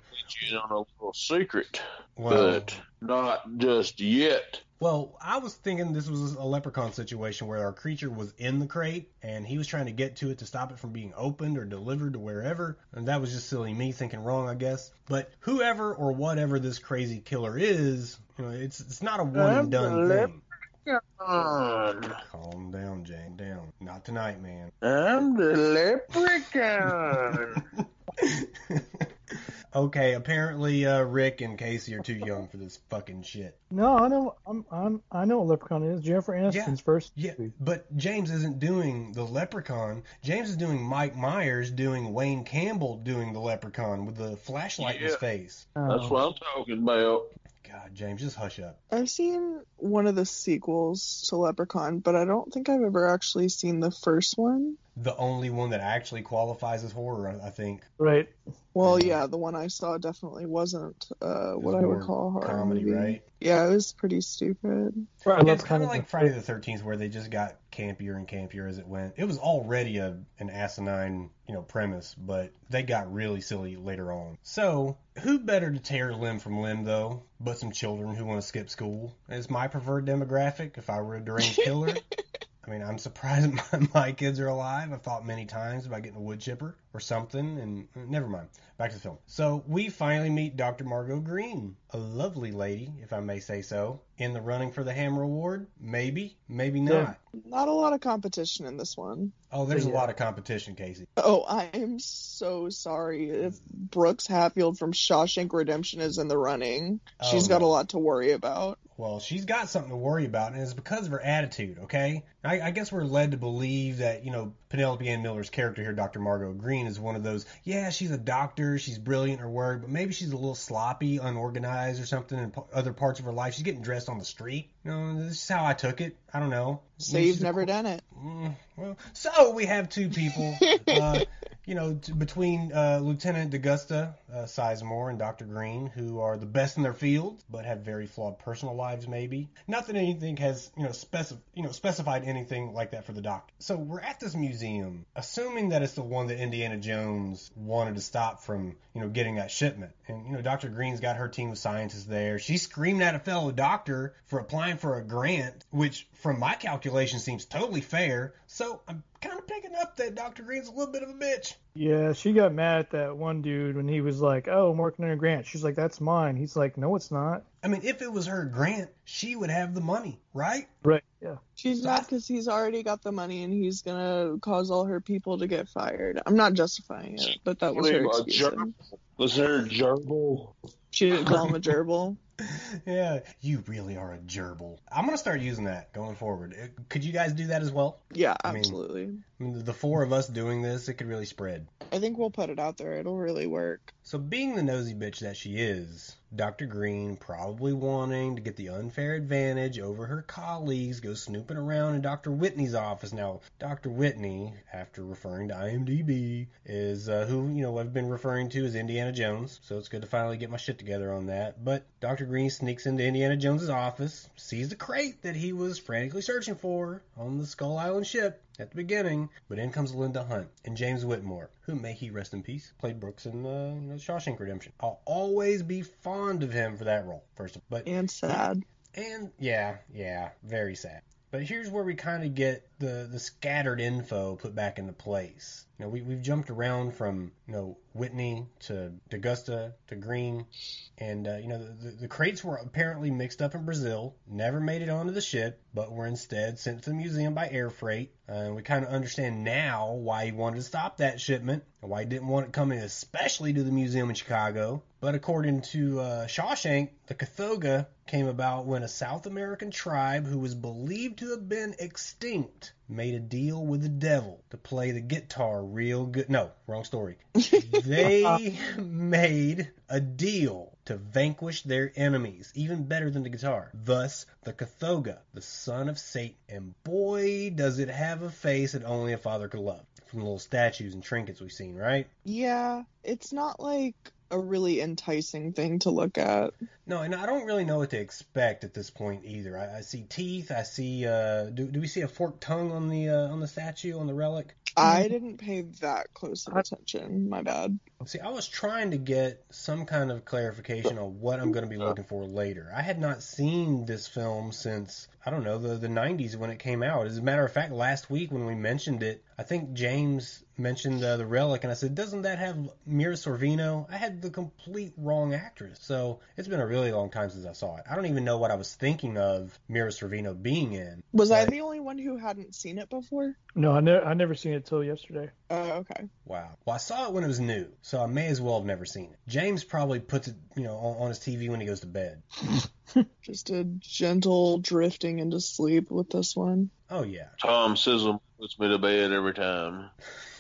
You on a little secret, Well, but not just yet. well, I was thinking this was a leprechaun situation where our creature was in the crate and he was trying to get to it to stop it from being opened or delivered to wherever. And that was just silly me thinking wrong, I guess. But whoever or whatever this crazy killer is, you know, it's it's not a one and done thing. I'm Calm down, Jane. Down. Not tonight, man. I'm the leprechaun. okay, apparently uh, Rick and Casey are too young for this fucking shit. No, I know. I'm. I'm. I know what Leprechaun is. Jennifer Aniston's Yeah. first. Yeah, movie. but James isn't doing the Leprechaun. James is doing Mike Myers doing Wayne Campbell doing the Leprechaun with the flashlight in his Yeah. face. Oh. That's what I'm talking about. God, James, just hush up. I've seen one of the sequels to Leprechaun, but I don't think I've ever actually seen the first one. The only one that actually qualifies as horror, I I think. Right. Well, yeah, the one I saw definitely wasn't uh, what was I would call horror comedy, movie. right? Yeah, it was pretty stupid. Right. it's kind of like Friday the Thirteenth, where they just got campier and campier as it went. It was already a an asinine, you know, premise, but they got really silly later on. So, who better to tear limb from limb though, but some children who want to skip school? It's my preferred demographic. If I were a deranged killer. I mean, I'm surprised my, my kids are alive. I've thought many times about getting a wood chipper or something, and uh, never mind. Back to the film. So we finally meet Dr. Margot Green, a lovely lady, if I may say so, in the running for the Hammer Award. Maybe, maybe not. Yeah. Not a lot of competition in this one. Oh, there's a lot of competition, Casey. Oh, I am so sorry if Brooks Hatfield from Shawshank Redemption is in the running. Oh, She's got no. a lot to worry about. Well, she's got something to worry about, and it's because of her attitude, okay? I, I guess we're led to believe that, you know, Penelope Ann Miller's character here, Dr. Margot Green, is one of those, yeah, she's a doctor, she's brilliant in her work, but maybe she's a little sloppy, unorganized or something in p- other parts of her life. She's getting dressed on the street. You know, this is how I took it. I don't know. So Maybe you've she's a never done it. Mm, well, so we have two people, uh, you know, t- between uh, Lieutenant D'Agosta uh, Sizemore and Dr. Green, who are the best in their field, but have very flawed personal lives. Maybe not that anything has, you know, specif- you know, specified anything like that for the doctor. So we're at this museum, assuming that it's the one that Indiana Jones wanted to stop from, you know, getting that shipment. And you know, Dr. Green's got her team of scientists there. She's screaming at a fellow doctor for applying for a grant, which, from my calculation, seems totally fair. So I'm kind of picking up that Dr. Green's a little bit of a bitch. Yeah, she got mad at that one dude when he was like, "Oh, I'm working on a grant." She's like, "That's mine." He's like, "No, it's not." I mean, if it was her grant, she would have the money, right? Right. Yeah. She's So mad because he's already got the money and he's gonna cause all her people to get fired. I'm not justifying it, but that was her excuse. gerbil? Listen to her gerbil. She didn't call him a gerbil. yeah, you really are a gerbil. I'm gonna start using that going forward. Uh, Could you guys do that as well? Yeah, I mean- absolutely. I mean, the four of us doing this, it could really spread. I think we'll put it out there. It'll really work. So, being the nosy bitch that she is, Dr. Green probably wanting to get the unfair advantage over her colleagues, goes snooping around in Dr. Whitney's office. Now, Dr. Whitney, after referring to IMDb, is uh, who you know I've been referring to as Indiana Jones. So it's good to finally get my shit together on that. But Dr. Green sneaks into Indiana Jones's office, sees the crate that he was frantically searching for on the Skull Island ship at the beginning, but in comes Linda Hunt and James Whitmore, who may he rest in peace, played Brooks in uh, you know, Shawshank Redemption. I'll always be fond of him for that role. First, of- but And sad. and yeah, yeah, very sad. But here's where we kind of get the the scattered info put back into place. You know, we we've jumped around from you know Whitney to D'Agosta to Green, and uh, you know the, the the crates were apparently mixed up in Brazil, never made it onto the ship, but were instead sent to the museum by air freight. Uh, and we kind of understand now why he wanted to stop that shipment and why he didn't want it coming especially to the museum in Chicago. But according to uh, Shawshank, the Kothoga came about when a South American tribe who was believed to have been extinct made a deal with the devil to play the guitar real good. No, wrong story. they made a deal to vanquish their enemies, even better than the guitar. Thus, the Kothoga, the son of Satan. And boy, does it have a face that only a father could love. From the little statues and trinkets we've seen, right? Yeah, it's not like a really enticing thing to look at. No, and I don't really know what to expect at this point either. I, I see teeth. I see. Uh, do, do we see a forked tongue on the uh, on the statue on the relic? I didn't pay that close of attention. My bad. See, I was trying to get some kind of clarification on what I'm going to be looking for later. I had not seen this film since I don't know the the 90s when it came out. As a matter of fact, last week when we mentioned it, I think James mentioned uh, the relic, and I said, "Doesn't that have Mira Sorvino?" I had the complete wrong actress. So it's been a really long time since I saw it. I don't even know what I was thinking of Mira Sorvino being in. Was I the only one who hadn't seen it before? No, I, ne- I never seen it till yesterday. Oh, okay. Wow. Well, I saw it when it was new, so I may as well have never seen it. James probably puts it, you know, on, on his TV when he goes to bed. Just a gentle drifting into sleep with this one. Oh yeah. Tom Sizzle puts me to bed every time.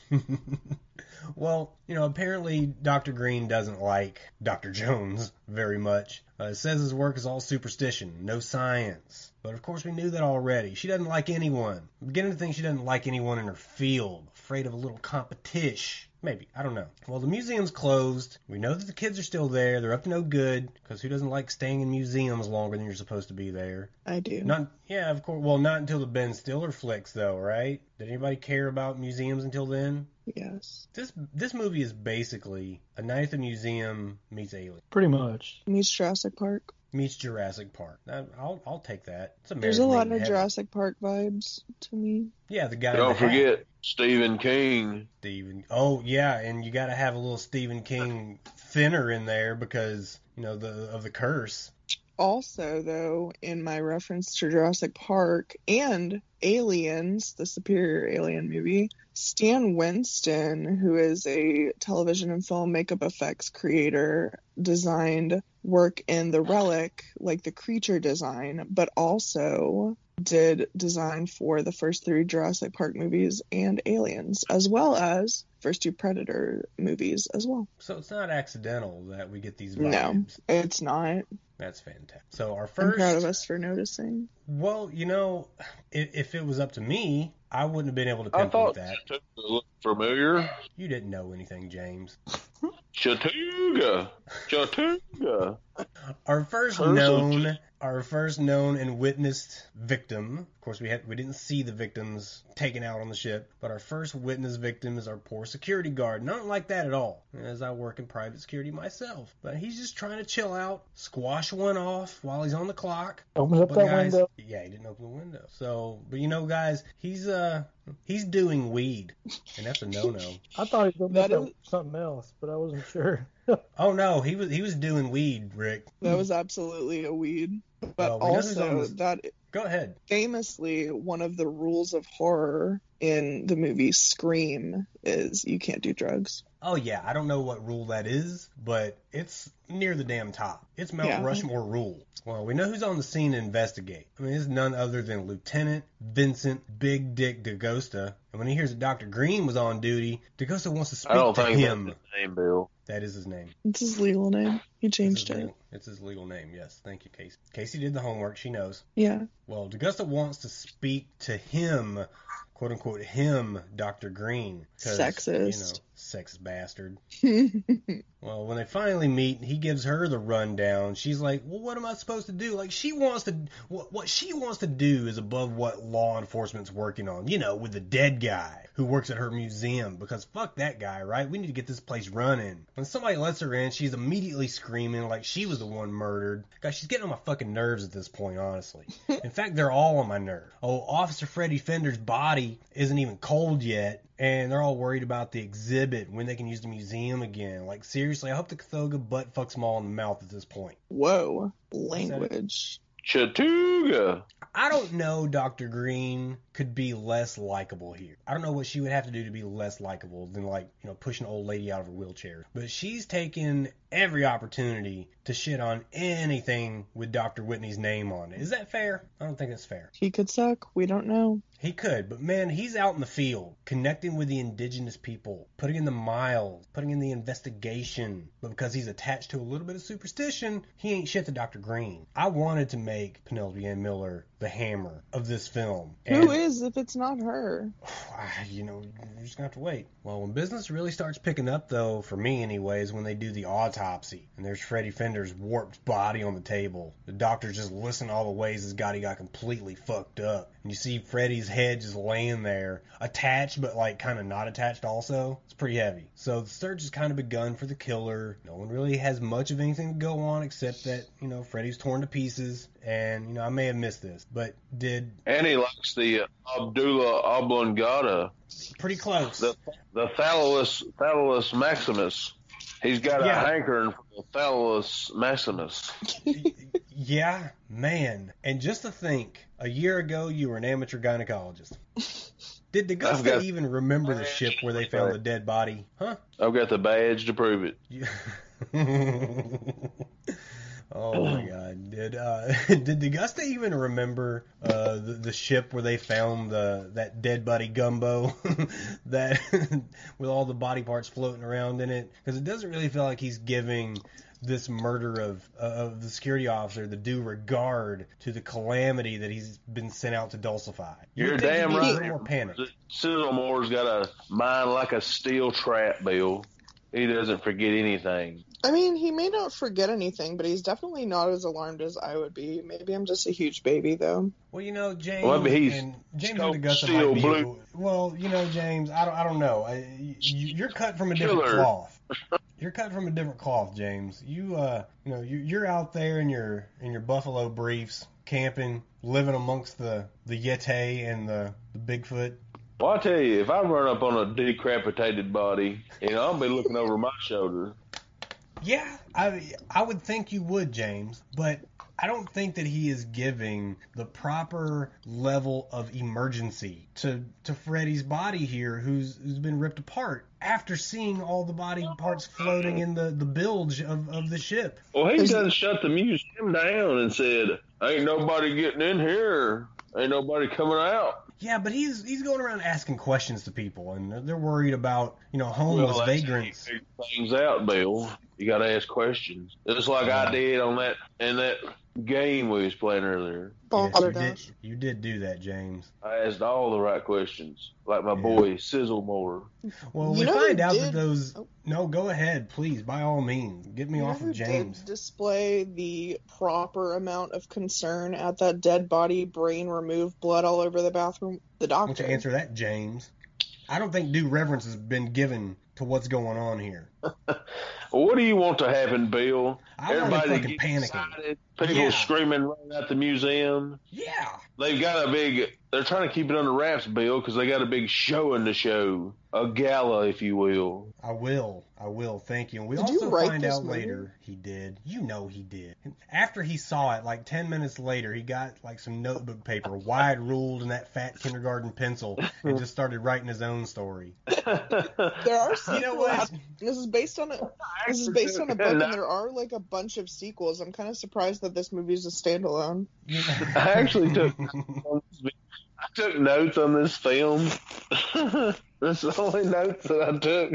well, you know, apparently Dr. Green doesn't like Dr. Jones very much. Uh, says his work is all superstition, no science. But of course, we knew that already. She doesn't like anyone. I'm beginning to think she doesn't like anyone in her field. Afraid of a little competition. Maybe. I don't know. Well, the museum's closed. We know that the kids are still there. They're up to no good. Because who doesn't like staying in museums longer than you're supposed to be there? I do. Not, yeah, of course. Well, not until the Ben Stiller flicks, though, right? Did anybody care about museums until then? Yes. This this movie is basically a night at the museum meets Alien Pretty much. Meets Jurassic Park. Meets Jurassic Park. I, I'll I'll take that. It's There's a lot of heaven. Jurassic Park vibes to me. Yeah, the guy. Don't the hat, forget Stephen King. Stephen. Oh yeah, and you got to have a little Stephen King thinner in there because you know the of the curse. Also, though, in my reference to Jurassic Park and Aliens, the superior alien movie, Stan Winston, who is a television and film makeup effects creator, designed work in The Relic, like the creature design, but also did design for the first three Jurassic Park movies and Aliens, as well as first two Predator movies as well. So it's not accidental that we get these No. It's not. That's fantastic. So our I'm first. proud of us for noticing. Well, you know, if, if it was up to me, I wouldn't have been able to pinpoint I pinpoint thought that. Chattanooga looked familiar. You didn't know anything, James. Chattanooga. Chattanooga. Our first Person. known, our first known and witnessed victim. Of course, we had we didn't see the victims taken out on the ship, but our first witness victim is our poor security guard. Not like that at all, as I work in private security myself. But he's just trying to chill out, squash one off while he's on the clock. Opens up But that guys, window. yeah, he didn't open the window. So, but you know, guys, he's uh he's doing weed, and that's a no no. I thought he was That opening up is- something else, but I wasn't sure. Oh no, he was he was doing weed, Rick. That was absolutely a weed. But Well, we know who's on also, this- that Go ahead. famously, one of the rules of horror in the movie Scream is you can't do drugs. Oh yeah, I don't know what rule that is, but it's near the damn top. It's Mount Yeah. Rushmore rule. Well, we know who's on the scene to investigate. I mean, it's none other than Lieutenant Vincent Big Dick D'Agosta. And when he hears that Dr. Green was on duty, D'Agosta wants to speak I don't to think him. that's his name, Bill. That is his name. It's his legal name. He changed it. legal- It's his legal name. Yes, thank you, Casey. Casey did the homework. She knows. Yeah. Well, D'Agosta wants to speak to him, quote unquote, him, Dr. Green. 'cause, You know, Sexist. bastard. Well, when they finally meet, he gives her the rundown. She's like, "Well, what am I supposed to do?" Like she wants to what what she wants to do is above what law enforcement's working on. You know, with the dead guy who works at her museum because fuck that guy, right? We need to get this place running. When somebody lets her in, she's immediately screaming like she was the one murdered. Guys, she's getting on my fucking nerves at this point, honestly. In fact, they're all on my nerve. Oh, Officer Freddy Fender's body isn't even cold yet, and they're all worried about the exhibit when they can use the museum again. Like seriously, I hope the Kothoga butt fucks them all in the mouth at this point. Whoa. Language. Chattanooga. I don't know Dr. Green could be less likable here. I don't know what she would have to do to be less likable than like, you know, push an old lady out of her wheelchair. But she's taken every opportunity to shit on anything with Dr. Whitney's name on it. Is that fair? I don't think that's fair. He could suck. We don't know. He could, but man, he's out in the field, connecting with the indigenous people, putting in the miles, putting in the investigation. But because he's attached to a little bit of superstition, he ain't shit to Dr. Green. I wanted to make Penelope Ann Miller the hammer of this film. Who is if it's not her? you know, you're just gonna have to wait. Well, when business really starts picking up, though, for me anyways, when they do the autopsy and there's Freddie Fender's warped body on the table, the doctors just listen all the ways this guy got completely fucked up, and you see Freddie's head just laying there, attached but like kind of not attached. Also, it's pretty heavy. So the search has kind of begun for the killer. No one really has much of anything to go on except that you know Freddie's torn to pieces, and you know I may have missed this, but did And he likes the Abdullah oblongata, pretty close. the the Thalamus Thalamus Maximus. He's got Yeah. a hankering for the Thalamus Maximus. Yeah, man. And just to think, a year ago you were an amateur gynecologist. Did Augusta got- even remember the ship where they found the dead body? Huh? I've got the badge to prove it. You- oh my God! Did uh, did Augusta even remember uh, the, the ship where they found the that dead body gumbo that with all the body parts floating around in it? Because it doesn't really feel like he's giving this murder of of the security officer the due regard to the calamity that he's been sent out to dulcify. You You're damn he'd be a right. little more panicked. Sizzlemore's got a mind like a steel trap, Bill. He doesn't forget anything. I mean, he may not forget anything, but he's definitely not as alarmed as I would be. Maybe I'm just a huge baby, though. Well, you know, James Well, but he's and James so and Augusta might be. blue. Well, you know, James, I don't, I don't know. I, you, you're cut from a different Killer. cloth. You're cut from a different cloth, James. You, uh, you know, you, you're out there in your in your buffalo briefs, camping, living amongst the the yeti and the the Bigfoot. Well, I tell you, if I run up on a decapitated body, you know, I'll be looking over my shoulder. Yeah, I I would think you would, James, but I don't think that he is giving the proper level of emergency to to Freddy's body here, who's who's been ripped apart after seeing all the body parts floating in the the bilge of of the ship. Well, he Is- done shut the museum down and said, "Ain't nobody getting in here. Ain't nobody coming out." Yeah, but he's he's going around asking questions to people, and they're- they're worried about you know homeless Well, vagrants. things out, Bill. You got to ask questions, just like I did on that in that game we was playing earlier. Yes, you did, you did do that, James. I asked all the right questions, like my Yeah. boy Sizzlemore. Well, You we know find who out that those. oh. No, go ahead, please, by all means, get me You off who of James. did display the proper amount of concern at that dead body, brain removed, blood all over the bathroom? The Why don't doctor. you answer that, James? I don't think due reverence has been given to what's going on here. Well, what do you want to happen, Bill? I wanted Everybody fucking get panicking. Excited. People Yeah. screaming running out the museum. Yeah. They've got a big. They're trying to keep it under wraps, Bill, because they got a big show in the show, a gala, if you will. I will. I will. Thank you. And we Did you also write find this out movie? later he did. You know he did. After he saw it, like 10 minutes later, he got like some notebook paper, wide ruled in that fat kindergarten pencil, and just started writing his own story. There are sequels. You know what? This is based on a this is based on a book, and there are like a bunch of sequels. I'm kind of surprised that this movie is a standalone. I actually took I took notes on this film. That's the only notes that I took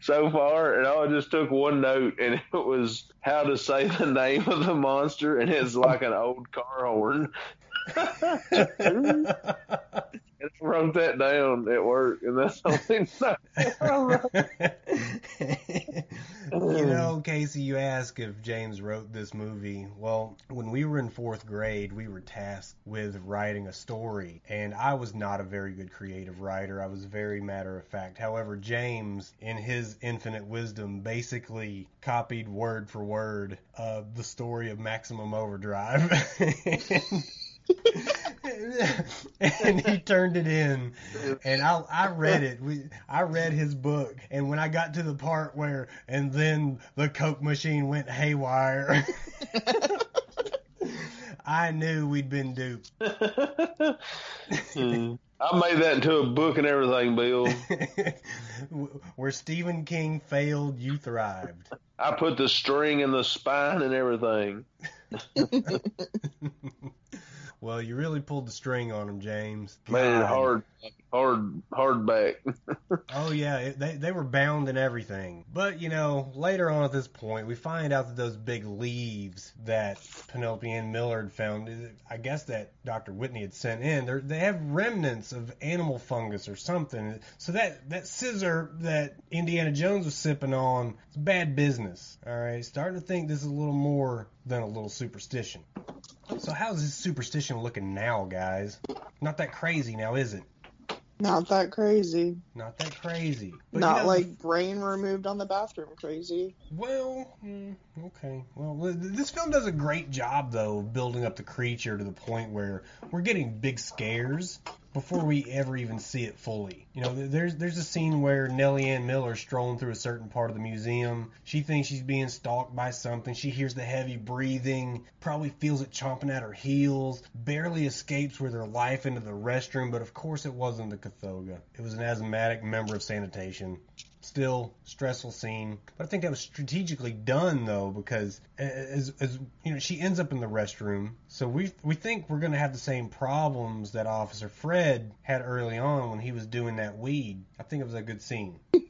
so far, and I just took one note, and it was how to say the name of the monster, and it's like an old car horn. I wrote that down at work, and that's note you know, Casey, you ask if James wrote this movie. Well, when we were in fourth grade, we were tasked with writing a story, and I was not a very good creative writer. I was very matter of fact. However, James, in his infinite wisdom, basically copied word for word uh, the story of Maximum Overdrive. and he turned it in and I I read it. We I read his book and when I got to the part where and then the coke machine went haywire I knew we'd been duped. Hmm. I made that into a book and everything, Bill. Where Stephen King failed, you thrived. I put the string in the spine and everything. Well, you really pulled the string on him, James. God. hard, hard, hard back. Oh yeah, it, they they were bound and everything. But you know, later on at this point, we find out that those big leaves that Penelope and Millard found, I guess that Dr. Whitney had sent in, they they have remnants of animal fungus or something. So that that scissor that Indiana Jones was sipping on, it's bad business. All right, starting to think this is a little more than a little superstition. So how's this superstition looking now, guys? Not that crazy now, is it? Not that crazy. Not that crazy. But, you Not know, like brain removed on the bathroom crazy. Well, mm, okay. Well, this film does a great job though of building up the creature to the point where we're getting big scares before we ever even see it fully. You know, there's there's a scene where Nellie Ann Miller strolling through a certain part of the museum. She thinks she's being stalked by something. She hears the heavy breathing, probably feels it chomping at her heels, barely escapes with her life into the restroom, but of course it wasn't the Kothoga. It was an asthmatic member of sanitation. Still stressful scene, but I think that was strategically done though because as, as you know she ends up in the restroom, so we we think we're gonna have the same problems that Officer Fred had early on when he was doing that weed. I think it was a good scene. what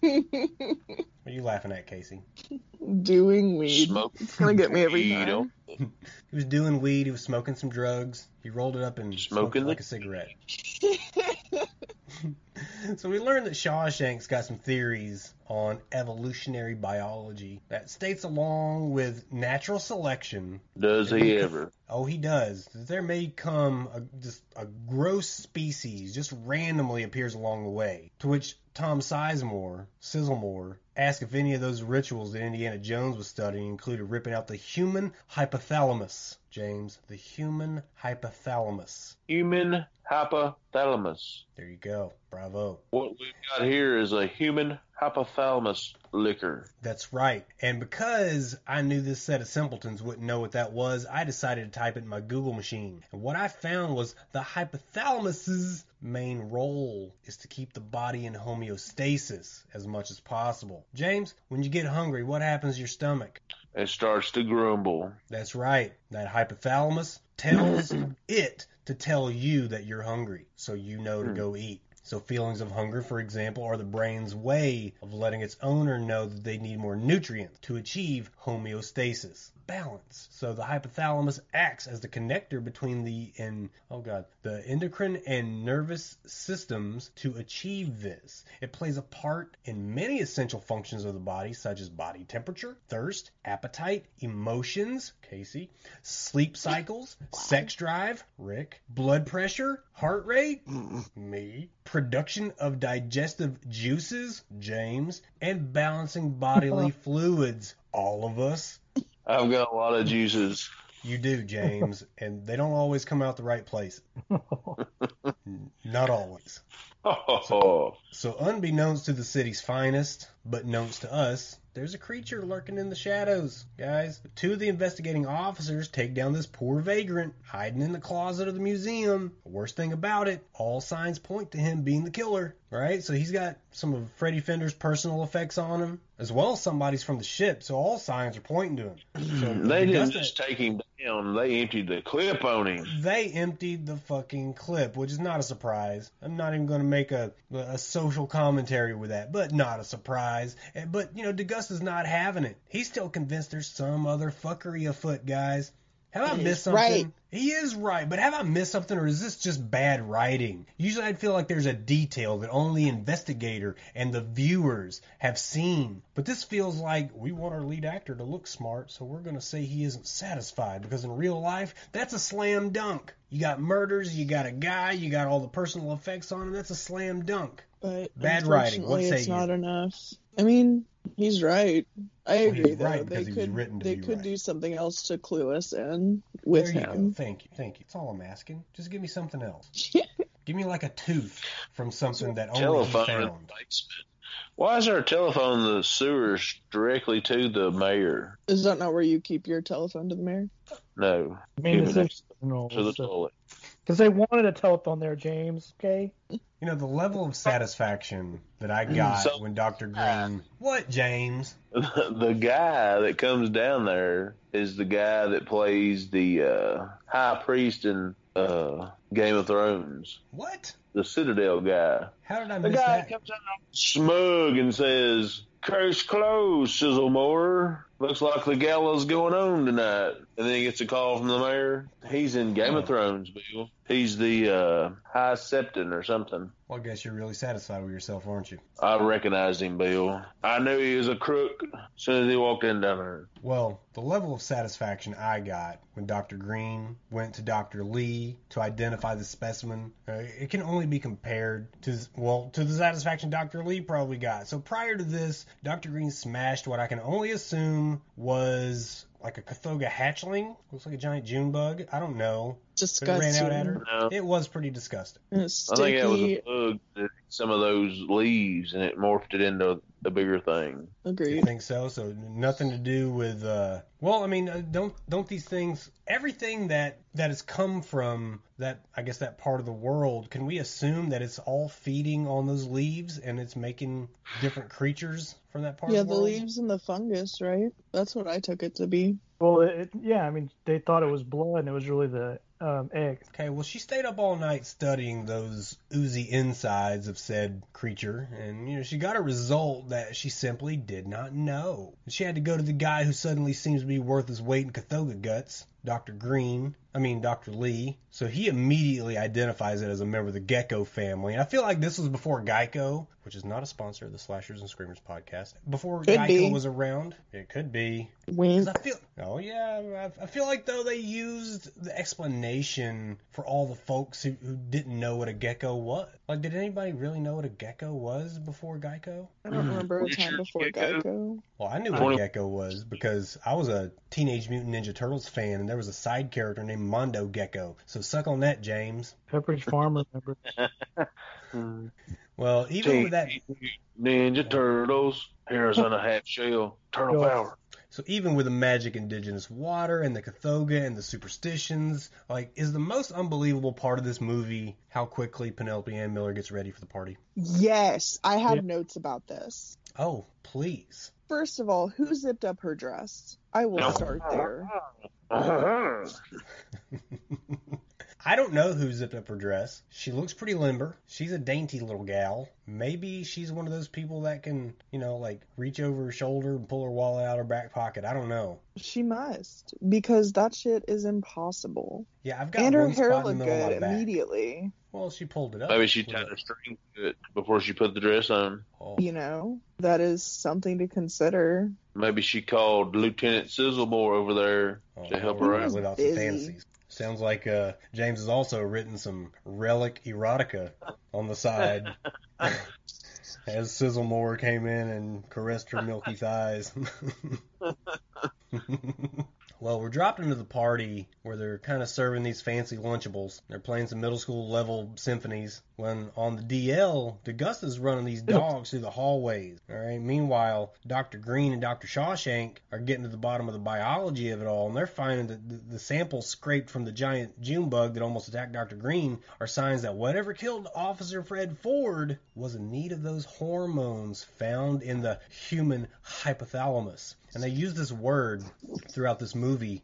are you laughing at, Casey? Doing weed. Smoke. It's gonna get me every weed, time. He was doing weed. He was smoking some drugs. He rolled it up and smoked Smoking it like a cigarette. so we learned that Shawshank's got some theories on evolutionary biology that states along with natural selection. Does he ever? Oh, he does. that There may come a, just a gross species just randomly appears along the way. To which Tom Sizemore, Sizzlemore, asked if any of those rituals that Indiana Jones was studying included ripping out the human hypothalamus. James, the human hypothalamus. Human hypothalamus. There you go. Bravo. What we've got here is a human hypothalamus liquor. That's right. And because I knew this set of simpletons wouldn't know what that was, I decided to type it in my Google machine. And what I found was the hypothalamus's main role is to keep the body in homeostasis as much as possible. James, when you get hungry, what happens to your stomach? It starts to grumble. That's right. That hypothalamus tells it to tell you that you're hungry, so you know to hmm. go eat. So feelings of hunger, for example, are the brain's way of letting its owner know that they need more nutrients to achieve homeostasis, balance. So the hypothalamus acts as the connector between the and oh god, the endocrine and nervous systems to achieve this. It plays a part in many essential functions of the body such as body temperature, thirst, appetite, emotions, Casey, sleep cycles, sex drive, Rick, blood pressure, heart rate, me, production of digestive juices, James, and balancing bodily fluids, all of us. I've got a lot of juices. You do, James, and they don't always come out the right place. Not always. Oh, So, unbeknownst to the city's finest, but knowns to us, there's a creature lurking in the shadows, guys. Two of the investigating officers take down this poor vagrant hiding in the closet of the museum. The worst thing about it, all signs point to him being the killer, right? So he's got some of Freddy Fender's personal effects on him, as well as somebody's from the ship. So all signs are pointing to him. So they didn't just take him down. They emptied the clip on him. they emptied the fucking clip, which is not a surprise. I'm not even going to make a a social commentary with that, but not a surprise. Eh, But you know, D'Agosta's not having it. He's still convinced there's some other fuckery afoot, guys. Have I He's missed something? right. He is right, but have I missed something, or is this just bad writing? Usually, I'd feel like there's a detail that only the investigator and the viewers have seen. But this feels like we want our lead actor to look smart, so we're going to say he isn't satisfied, because in real life, that's a slam dunk. You got murders, you got a guy, you got all the personal effects on him. That's a slam dunk. But Bad writing. What say it's you? not enough. I mean, he's right. I Well, agree, though. right they because he was could written to they be could right. do something else to clue us in with there you him. go. Thank you, thank you. That's all I'm asking. Just give me something else. Give me like a tooth from something that only he Telephone in found. Why is there a telephone in the sewers directly to the mayor? Is that not where you keep your telephone to the mayor? No, I mean, it's to the toilet. Because they wanted a telephone there, James. Okay. You know, the level of satisfaction that I got So- when Dr. Green. What, James? the guy that comes down there is the guy that plays the uh, high priest in uh, Game of Thrones, What? the Citadel guy. How did I The miss guy that? comes out smug and says, "Case closed, Sizzlemore. Looks like the gala's going on tonight." And then he gets a call from the mayor. He's in Game of Thrones, Bill. He's the uh, High Septon or something. Well, I guess you're really satisfied with yourself, aren't you? I recognized him, Bill. I knew he was a crook as soon as he walked in down there. Well, the level of satisfaction I got when Dr. Green went to Dr. Lee to identify the specimen, uh, it can only be compared to, well, to the satisfaction Dr. Lee probably got. So prior to this, Dr. Green smashed what I can only assume was like a Kothoga hatchling. Looks like a giant June bug. I don't know. But it ran out at her. No. It was pretty disgusting. And I think that was a bug that some of those leaves and it morphed it into a bigger thing. You Agreed. think so? So nothing to do with. Uh, well, I mean, uh, don't don't these things? Everything that that has come from that, I guess that part of the world. Can we assume that it's all feeding on those leaves and it's making different creatures from that part Yeah, of the world? Yeah, the world? leaves and the fungus, right? That's what I took it to be. Well, it, it- yeah, I mean, they thought it was blood, and it was really the um, egg. Okay, well, she stayed up all night studying those oozy insides of said creature, and you know she got a result that she simply did not know. She had to go to the guy who suddenly seems to be worth his weight in Kothoga guts, Dr. Green. I mean, Dr. Lee. So he immediately identifies it as a member of the Gecko family. And I feel like this was before Geico, which is not a sponsor of the Slashers and Screamers podcast. Before Could Geico be. was around. It could be. Wink. 'Cause I feel, oh yeah, I, I feel like though they used the explanation for all the folks who, who didn't know what a gecko was. Like, did anybody really know what a gecko was before Geico? I don't remember a time before Gecko? Geico. Well, I knew what a gecko was because I was a Teenage Mutant Ninja Turtles fan, and there was a side character named Mondo Gecko. So suck on that, James. Pepperidge Farm, remember? Well, even with that, Ninja Turtles, heroes on a half shell, turtle power. So even with the magic indigenous water and the Kothoga and the superstitions, like is the most unbelievable part of this movie how quickly Penelope Ann Miller gets ready for the party. Yes, I have Yeah. notes about this. Oh, please. First of all, who zipped up her dress? I will start there. I don't know who zipped up her dress. She looks pretty limber. She's a dainty little gal. Maybe she's one of those people that can, you know, like reach over her shoulder and pull her wallet out of her back pocket. I don't know. She must, because that shit is impossible. Yeah, I've got And her one hair spot in looked good my back. immediately. Well, she pulled it up. Maybe she tied a- a string to it before she put the dress on. Oh. You know, that is something to consider. Maybe she called Lieutenant Sizzlemore over there Oh, to help her out. live out some fantasies. Sounds like uh, James has also written some relic erotica on the side. As Sizzlemore came in and caressed her milky thighs. well, we're dropped into the party where they're kind of serving these fancy Lunchables. They're playing some middle school level symphonies. When on the DL, D'Agosta's running these dogs through the hallways. All right. Meanwhile, Dr. Green and Dr. Shawshank are getting to the bottom of the biology of it all, and they're finding that the, the samples scraped from the giant June bug that almost attacked Dr. Green are signs that whatever killed Officer Fred Ford was in need of those hormones found in the human hypothalamus. And they use this word throughout this movie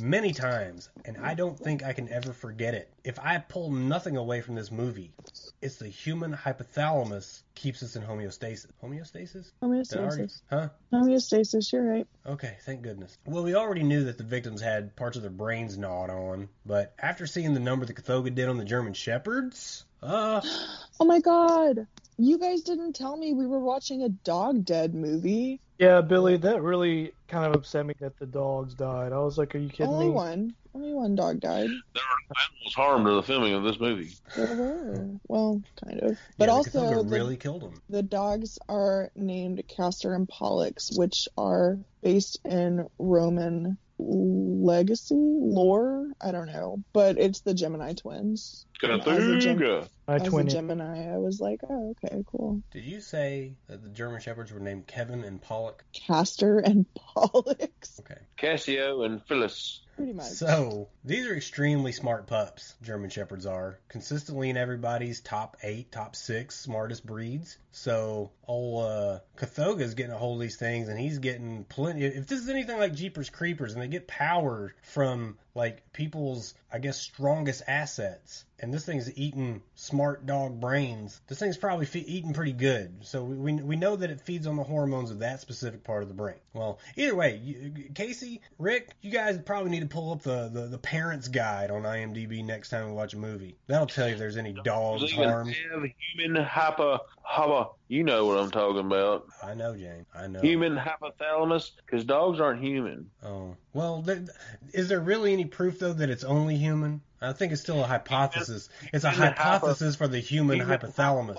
many times, and I don't think I can ever forget it. If I pull nothing away from this movie, it's the human hypothalamus keeps us in homeostasis. Homeostasis? Already- Homeostasis. Huh? Homeostasis, you're right. Okay, thank goodness. Well, we already knew that the victims had parts of their brains gnawed on, but after seeing the number the Kothoga did on the German Shepherds, uh, Oh my god! You guys didn't tell me we were watching a dog dead movie. Yeah, Billy, that really kind of upset me that the dogs died. I was like, are you kidding Only me? one. Only one dog died. There were animals harmed in the filming of this movie. There were. Well, kind of. But yeah, also, the Kothoga really killed them. the dogs are named Castor and Pollux, which are based in Roman legacy lore. I don't know, but it's the Gemini twins. As a Gem- As a twin Gemini, I was like, oh, okay, cool. Did you say that the German Shepherds were named Kevin and Pollock? Castor and Pollux. Okay. Cassio and Phyllis. Pretty much. So these are extremely smart pups. German Shepherds are consistently in everybody's top eight, top six smartest breeds. So old uh, Kothoga's getting a hold of these things, and he's getting plenty. If this is anything like Jeepers Creepers, and they get power from like people's, I guess, strongest assets, and this thing's eating smart dog brains. This thing's probably fe- eating pretty good. So we, we we know that it feeds on the hormones of that specific part of the brain. Well, either way, you, Casey, Rick, you guys probably need to pull up the, the the parents guide on IMDb next time we watch a movie. That'll tell you if there's any dogs Does it even harmed. human hypo, hypo, you know what I'm talking about. I know, Jane. I know. Human hypothalamus, because dogs aren't human. Oh well, there, is there really any proof though that it's only human? I think it's still a hypothesis. It's a Human hypothesis for the human Human hypothalamus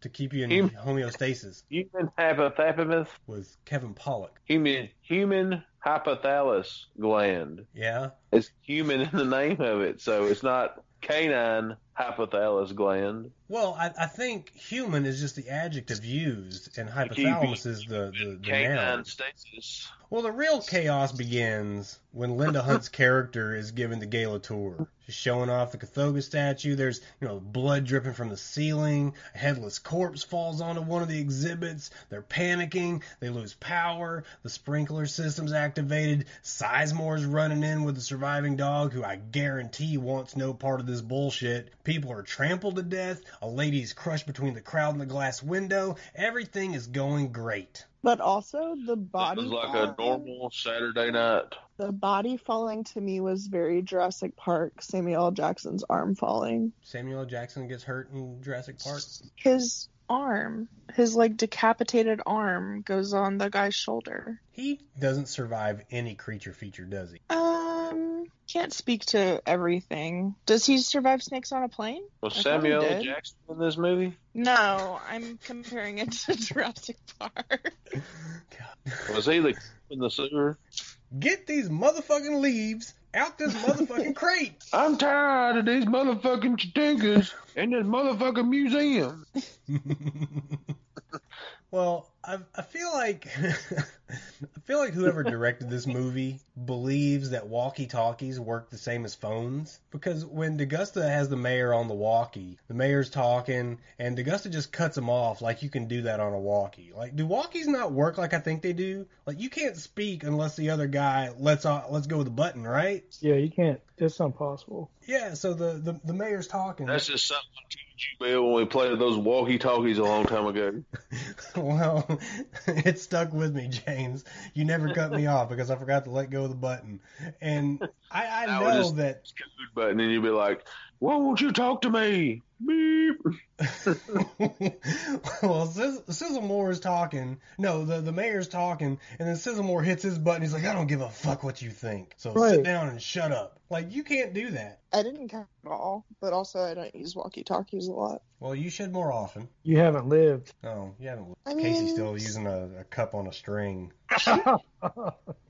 to keep you in Human- homeostasis Human hypothalamus, with Kevin Pollock. human human hypothalamus gland. Yeah. It's human in the name of it, so it's not canine hypothalamus gland. Well, I, I think human is just the adjective used, and hypothalamus is the, the, the noun. stasis. Well, the real chaos begins when Linda Hunt's character is given the gala tour. She's showing off the Kothoga statue. There's, you know, blood dripping from the ceiling. A headless corpse falls onto one of the exhibits. They're panicking. They lose power. The sprinkler system's activated. Sizemore's running in with the surviving dog, who I guarantee wants no part of this bullshit. People are trampled to death. A lady's crushed between the crowd and the glass window. Everything is going great. But also the It body. was like a falling- normal Saturday night. The body falling to me was very Jurassic Park. Samuel L. Jackson's arm falling. Samuel L. Jackson gets hurt in Jurassic Park. His arm, his like decapitated arm, goes on the guy's shoulder. He doesn't survive any creature feature, does he? Um, can't speak to everything. Does he survive snakes on a plane? Was I Samuel L. Jackson in this movie? No, I'm comparing it to Jurassic Park. Was he the in the sewer? Get these motherfucking leaves out this motherfucking crate. I'm tired of these motherfucking chinchillas in this motherfucking museum. well, I, I feel like I feel like whoever directed this movie believes that walkie-talkies work the same as phones because when D'Agosta has the mayor on the walkie, the mayor's talking and D'Agosta just cuts him off like you can do that on a walkie. Like do walkies not work like I think they do? Like you can't speak unless the other guy lets off, let's go with the button, right? Yeah, you can't. It's impossible. Yeah, so the the, the mayor's talking. That's just something to you, Bill, when we played those walkie talkies a long time ago. Well, it stuck with me, James. You never cut me off because I forgot to let go of the button. And I, I I would know just- that button, and you'd be like, "Why won't you talk to me?" Beep. well, Siz- Sizzlemore is talking. No, the the mayor's talking, and then Sizzlemore hits his button. He's like, "I don't give a fuck what you think. So sit down and shut up." Like you can't do that. I didn't count at all, but also I don't use walkie-talkies a lot. Well, you should more often. You haven't lived. Oh, you haven't. I Casey's still using a, a cup on a string.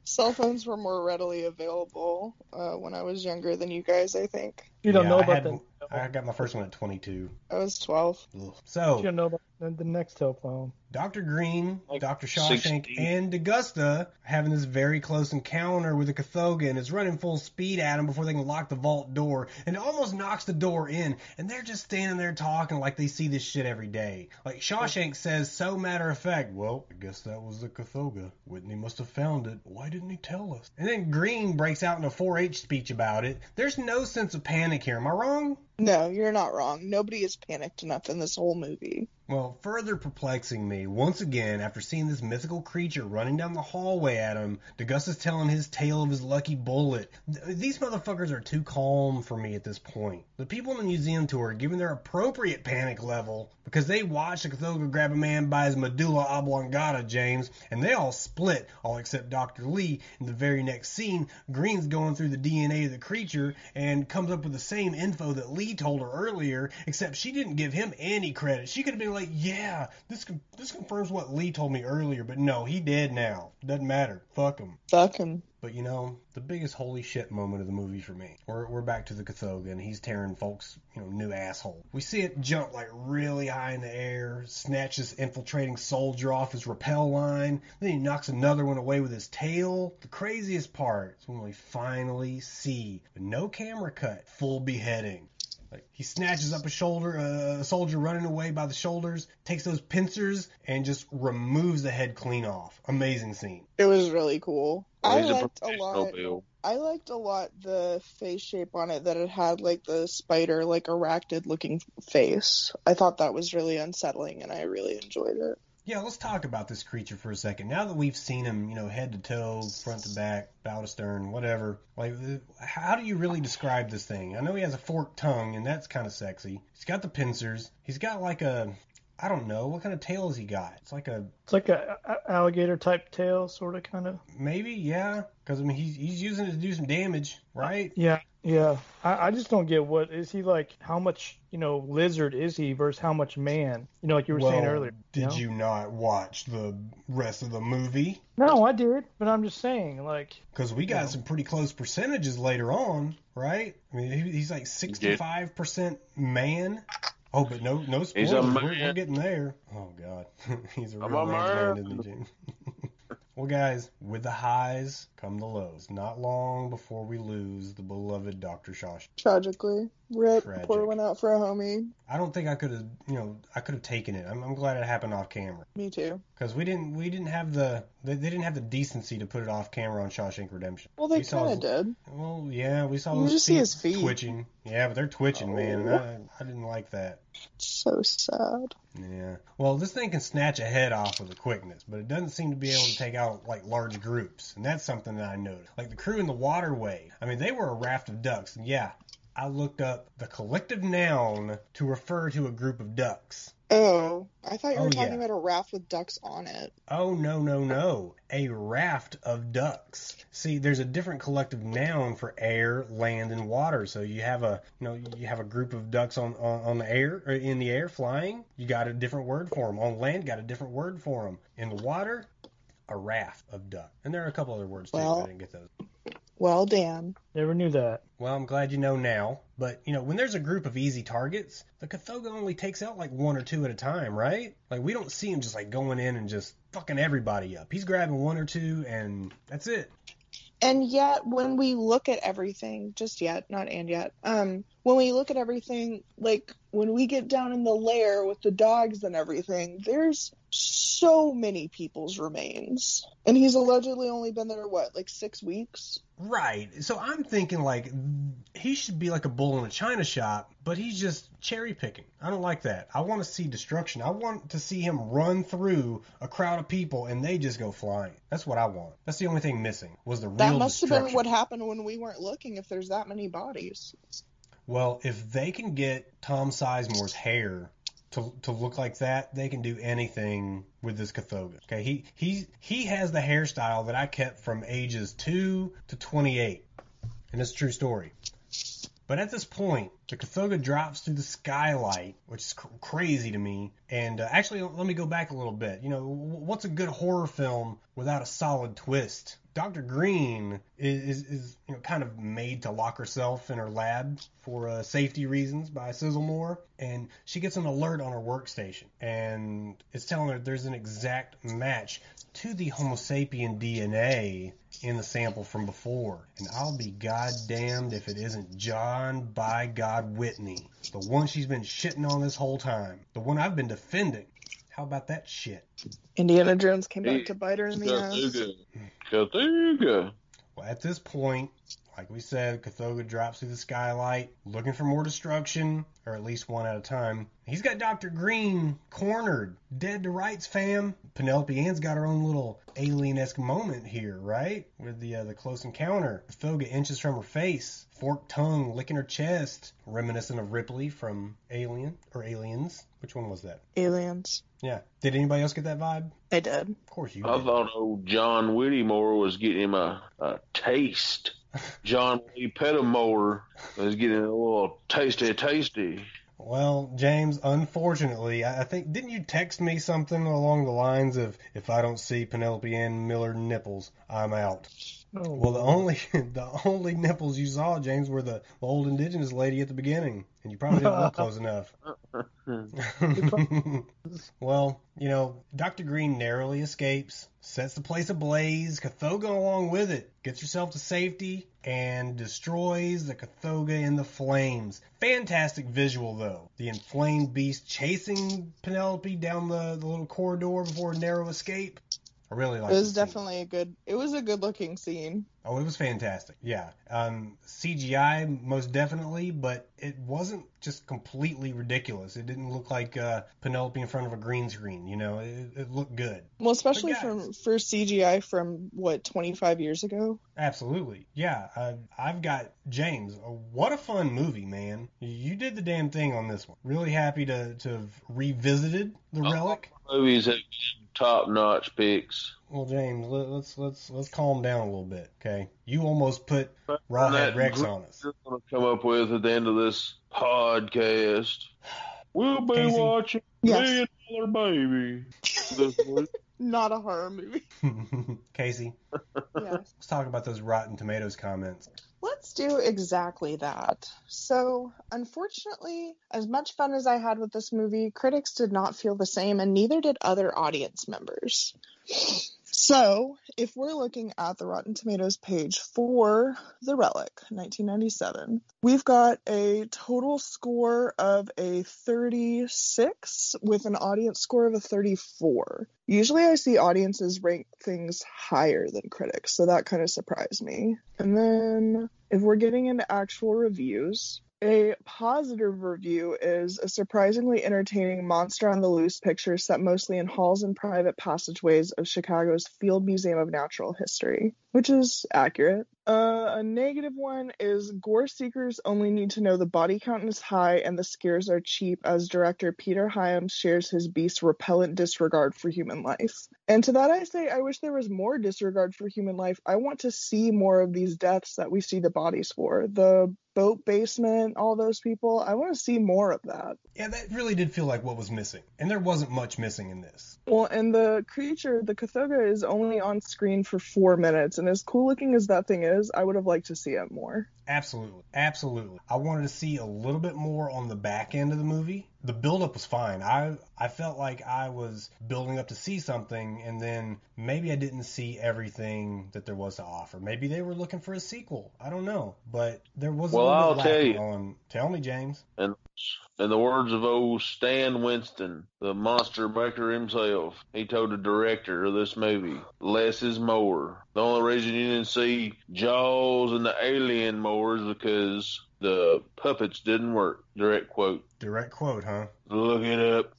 Cell phones were more readily available uh, when I was younger than you guys. I think You don't Yeah, know I about had- the. I got my first one at 22. I was 12. Ugh. So You know about the, the next telephone. Dr. Green, Like Dr. Shawshank, 16. and D'Agosta having this very close encounter with the Kothoga, and it's running full speed at them before they can lock the vault door, and it almost knocks the door in, and they're just standing there talking like they see this shit every day. Like Shawshank says, so matter of fact, well, I guess that was the Kothoga. Whitney must have found it. Why didn't he tell us? And then Green breaks out in a 4-H speech about it. There's no sense of panic here. Am I wrong? No, you're not wrong. Nobody is panicked enough in this whole movie. Well, further perplexing me, once again, after seeing this mythical creature running down the hallway at him, D'Agosta's telling his tale of his lucky bullet. Th- These motherfuckers are too calm for me at this point. The people in the museum tour are giving their appropriate panic level because they watched Kothoga grab a man by his medulla oblongata, James, and they all split, all except Dr. Lee. In the very next scene, Green's going through the DNA of the creature and comes up with the same info that Lee told her earlier, except she didn't give him any credit. She could have been like, yeah, this this confirms what Lee told me earlier, but no, he dead now. Doesn't matter. Fuck him. Fuck him. But you know, the biggest holy shit moment of the movie for me. We're, we're back to the Kothoga, and he's tearing folks, you know, new asshole. We see it jump like really high in the air, snatch this infiltrating soldier off his rappel line, then he knocks another one away with his tail. The craziest part is when we finally see, with no camera cut, full beheading. Like he snatches up a shoulder, uh, a soldier running away by the shoulders, takes those pincers and just removes the head clean off. Amazing scene. It was really cool. I liked a lot. Bill. I liked a lot the face shape on it that it had like the spider, like arachnid looking face. I thought that was really unsettling and I really enjoyed it. Yeah, let's talk about this creature for a second. Now that we've seen him, you know, head to toe, front to back, bow to stern, whatever, like, how do you really describe this thing? I know he has a forked tongue, and that's kind of sexy. He's got the pincers. He's got like a, I don't know, what kind of tail has he got? It's like a, It's like a, a alligator type tail, sort of, kind of. maybe, yeah, because I mean, he's he's using it to do some damage, right? Yeah, yeah. I, I just don't get what is he like? How much you know lizard is he versus how much man? You know, like you were saying Well, earlier. Did know? you not watch the rest of the movie? No, I did, but I'm just saying, like, Because we got some pretty close percentages later on, right? I mean, he, he's like 65% man. Oh, but no, no spoilers. He's a We're, we're getting there. Oh God, he's a I'm real a man's man, man. isn't he, James? Well, guys, with the highs come the lows. Not long before we lose the beloved Doctor Shosh. Tragically. Rip, Tragic. pour one out for a homie. I don't think I could have, you know, I could have taken it. I'm, I'm glad it happened off camera. Me too. Because we didn't, we didn't have the, they, they didn't have the decency to put it off camera on Shawshank Redemption. Well, they We kind of did. Well, yeah, we saw You just see his feet. twitching. Yeah, but they're twitching, man. Oh. I, I didn't like that. So sad. Yeah. Well, this thing can snatch a head off with a quickness, but it doesn't seem to be able to take out like large groups, and that's something that I noticed. Like the crew in the waterway. I mean, they were a raft of ducks, and yeah, I looked up the collective noun to refer to a group of ducks. Oh, I thought you were Oh, talking yeah. about a raft with ducks on it. Oh no no no! A raft of ducks. See, there's a different collective noun for air, land, and water. So you have a you know you have a group of ducks on on, on the air or in the air flying. You got a different word for them. On land, got a different word for them. In the water, a raft of ducks. And there are a couple other words too. Well- I didn't get those. Well, Dan. never knew that. Well, I'm glad you know now. But, you know, when there's a group of easy targets, the Kothoga only takes out like one or two at a time, right? Like, we don't see him just like going in and just fucking everybody up. He's grabbing one or two and that's it. And yet, when we look at everything, just yet, not and yet, um, when we look at everything, like when we get down in the lair with the dogs and everything, there's so many people's remains. And he's allegedly only been there, what, like six weeks? Right. So I'm thinking like he should be like a bull in a china shop, but he's just cherry picking. I don't like that. I want to see destruction. I want to see him run through a crowd of people and they just go flying. That's what I want. That's the only thing missing was the real That must have been what happened when we weren't looking, if there's that many bodies. Well, if they can get Tom Sizemore's hair to to look like that, they can do anything with this Kothoga. Okay, he he he has the hairstyle that I kept from ages two to twenty eight, and it's a true story. But at this point, the Kothoga drops through the skylight, which is cr- crazy to me. And uh, actually, let me go back a little bit. You know, what's a good horror film without a solid twist? Dr. Green is, is, is you know, kind of made to lock herself in her lab for uh, safety reasons by Sizzlemore, and she gets an alert on her workstation, and it's telling her there's an exact match to the Homo sapien DNA in the sample from before. And I'll be goddamned if it isn't John by God Whitney, the one she's been shitting on this whole time, the one I've been defending. How about that shit? Indiana Jones came back to bite her in the ass. Cthulhu. Cthulhu. Well, at this point, like we said, Kothoga drops through the skylight, looking for more destruction, or at least one at a time. He's got Dr. Green cornered, dead to rights, fam. Penelope Ann's got her own little alien-esque moment here, right? With the uh, the close encounter. Kothoga inches from her face, forked tongue licking her chest, reminiscent of Ripley from Alien or Aliens. Which one was that? Aliens. Yeah. Did anybody else get that vibe? I did. Of course you I did. thought old John Whittemore was getting him a, a taste. John Lee Pettimore was getting a little tasty, tasty. Well, James, unfortunately, I I think didn't you text me something along the lines of if I don't see Penelope Ann Miller nipples, I'm out. Oh, Well, the only the only nipples you saw, James, were the old indigenous lady at the beginning, and you probably didn't look close enough. well, you know, Dr. Green narrowly escapes, sets the place ablaze, Kothoga along with it, gets herself to safety, and destroys the Kothoga in the flames. Fantastic visual, though. The inflamed beast chasing Penelope down the, the little corridor before a narrow escape. I really like It was the scene. definitely a good. It was a good looking scene. Oh, it was fantastic. Yeah. Um, CGI, most definitely, but it wasn't just completely ridiculous. It didn't look like uh, Penelope in front of a green screen. You know, it, it looked good. Well, especially guys- from for CGI from what 25 years ago. Absolutely. Yeah. Uh, I've got James. Uh, what a fun movie, man. You did the damn thing on this one. Really happy to, to have revisited The Relic. Movies have top notch picks. Well, James, let, let's let's let's calm down a little bit, okay? You almost put Rawhead That Rex on us. You're going to come up with at the end of this podcast. We'll be Casey? watching Yes. Million Dollar Baby. this week. Not a horror movie. Casey, yes. let's talk about those Rotten Tomatoes comments. Let's do exactly that. So, unfortunately, as much fun as I had with this movie, critics did not feel the same, and neither did other audience members. So, if we're looking at the Rotten Tomatoes page for The Relic, 1997, we've got a total score of a 36 with an audience score of a 34. Usually I see audiences rank things higher than critics, so that kind of surprised me. And then if we're getting into actual reviews, a positive review is a surprisingly entertaining monster on the loose picture set mostly in halls and private passageways of Chicago's Field Museum of Natural History, which is accurate. Uh, a negative one is gore seekers only need to know the body count is high and the scares are cheap, as director Peter Hyams shares his beast's repellent disregard for human life. And to that I say, I wish there was more disregard for human life. I want to see more of these deaths that we see the bodies for. The boat basement, all those people. I want to see more of that. Yeah, that really did feel like what was missing. And there wasn't much missing in this. Well, and the creature, the Kothoga, is only on screen for four minutes, and as cool looking as that thing is, I would have liked to see it more. Absolutely. Absolutely. I wanted to see a little bit more on the back end of the movie. The buildup was fine. I I felt like I was building up to see something and then maybe I didn't see everything that there was to offer. Maybe they were looking for a sequel. I don't know. But there was a Well, little I'll bit tell lacking you. on tell me, James. And in the words of old Stan Winston, the monster maker himself, he told the director of this movie, less is more. The only reason you didn't see Jaws and the alien more is because the puppets didn't work. Direct quote. Direct quote, huh? Look it up.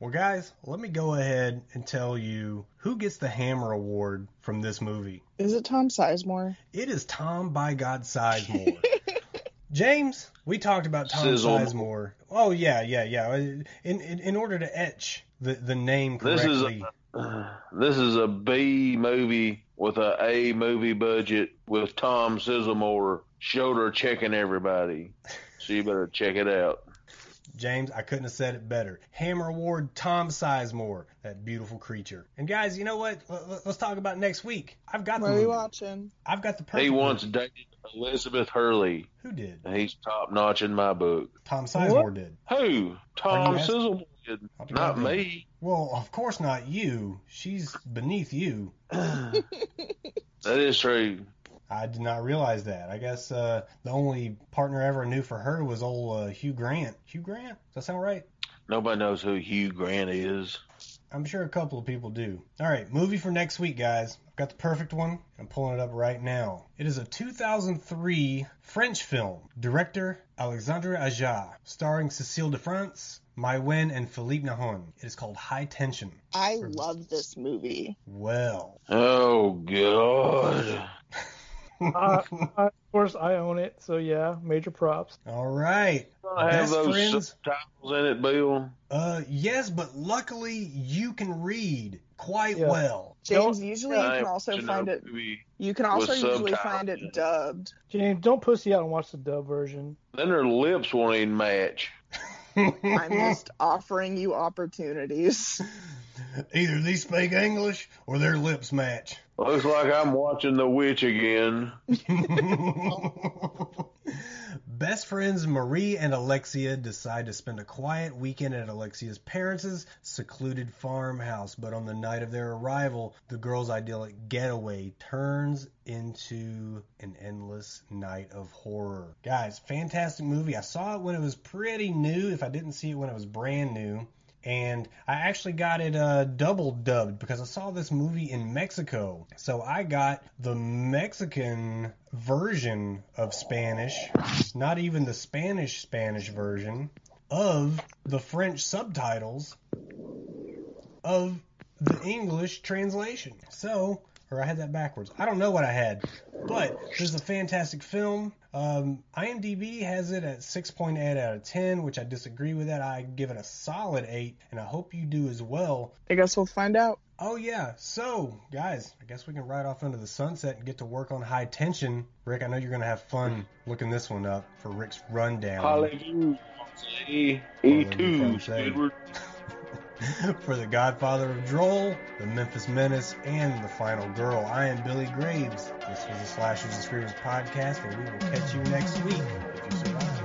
Well, guys, let me go ahead and tell you who gets the Hammer Award from this movie. Is it Tom Sizemore? It is Tom by God Sizemore. James, we talked about Tom Sizzle. Sizemore. Oh yeah, yeah, yeah. In in, in order to etch the, the name correctly. This is correctly, This is a B movie with a A movie budget with Tom Sizemore shoulder checking everybody. So you better check it out. James, I couldn't have said it better. Hammer Award, Tom Sizemore, that beautiful creature. And guys, you know what? Let- let- Let's talk about next week. I've got the What are we movie. watching? I've got the perfect. He once movie. dated Elizabeth Hurley. Who did? and He's top notch in my book. Tom Sizemore did. Who? Tom asking? Sizzlemore did. Not goddamn. me. Well, of course not you. She's beneath you. That is true. I did not realize that. I guess uh, the only partner I ever knew for her was old uh, Hugh Grant. Hugh Grant? Does that sound right? Nobody knows who Hugh Grant is. I'm sure a couple of people do. All right, movie for next week, guys. I've got the perfect one. I'm pulling it up right now. It is a 2003 French film. Director Alexandre Aja, starring Cécile de France, Maïwenn, and Philippe Nahon. It is called High Tension. I love this movie. Well. Oh God. Uh, I, of course, I own it, so yeah, major props. All right. I have those friends. subtitles in it, Bill. Uh, yes, but luckily you can read quite Yeah. well. James, Don't- usually you can also find it. You can also usually find it it. dubbed. James, don't pussy out and watch the dub version. Then their lips won't even match. I'm just offering you opportunities. Either they speak English or their lips match. Looks like I'm watching The Witch again. Best friends Marie and Alexia decide to spend a quiet weekend at Alexia's parents' secluded farmhouse, but on the night of their arrival, the girls' idyllic getaway turns into an endless night of horror. Guys, fantastic movie. I saw it when it was pretty new, if I didn't see it when it was brand new. And I actually got it uh, double dubbed because I saw this movie in Mexico. So I got the Mexican version of Spanish, not even the Spanish Spanish version, of the French subtitles of the English translation. So, or I had that backwards. I don't know what I had, but this is a fantastic film. Um, IMDb has it at 6.8 out of 10, which I disagree with that. I give it a solid 8, and I hope you do as well. I guess we'll find out. Oh yeah, so guys, I guess we can ride off into the sunset and get to work on high tension. Rick, I know you're gonna have fun looking this one up for Rick's rundown. Hallelujah. E Hallelujah, two, Francais. Squidward. for the Godfather of Droll, the Memphis Menace, and the Final Girl. I am Billy Graves. This was the Slashers and Screamers podcast, and we will catch you next week if you survive.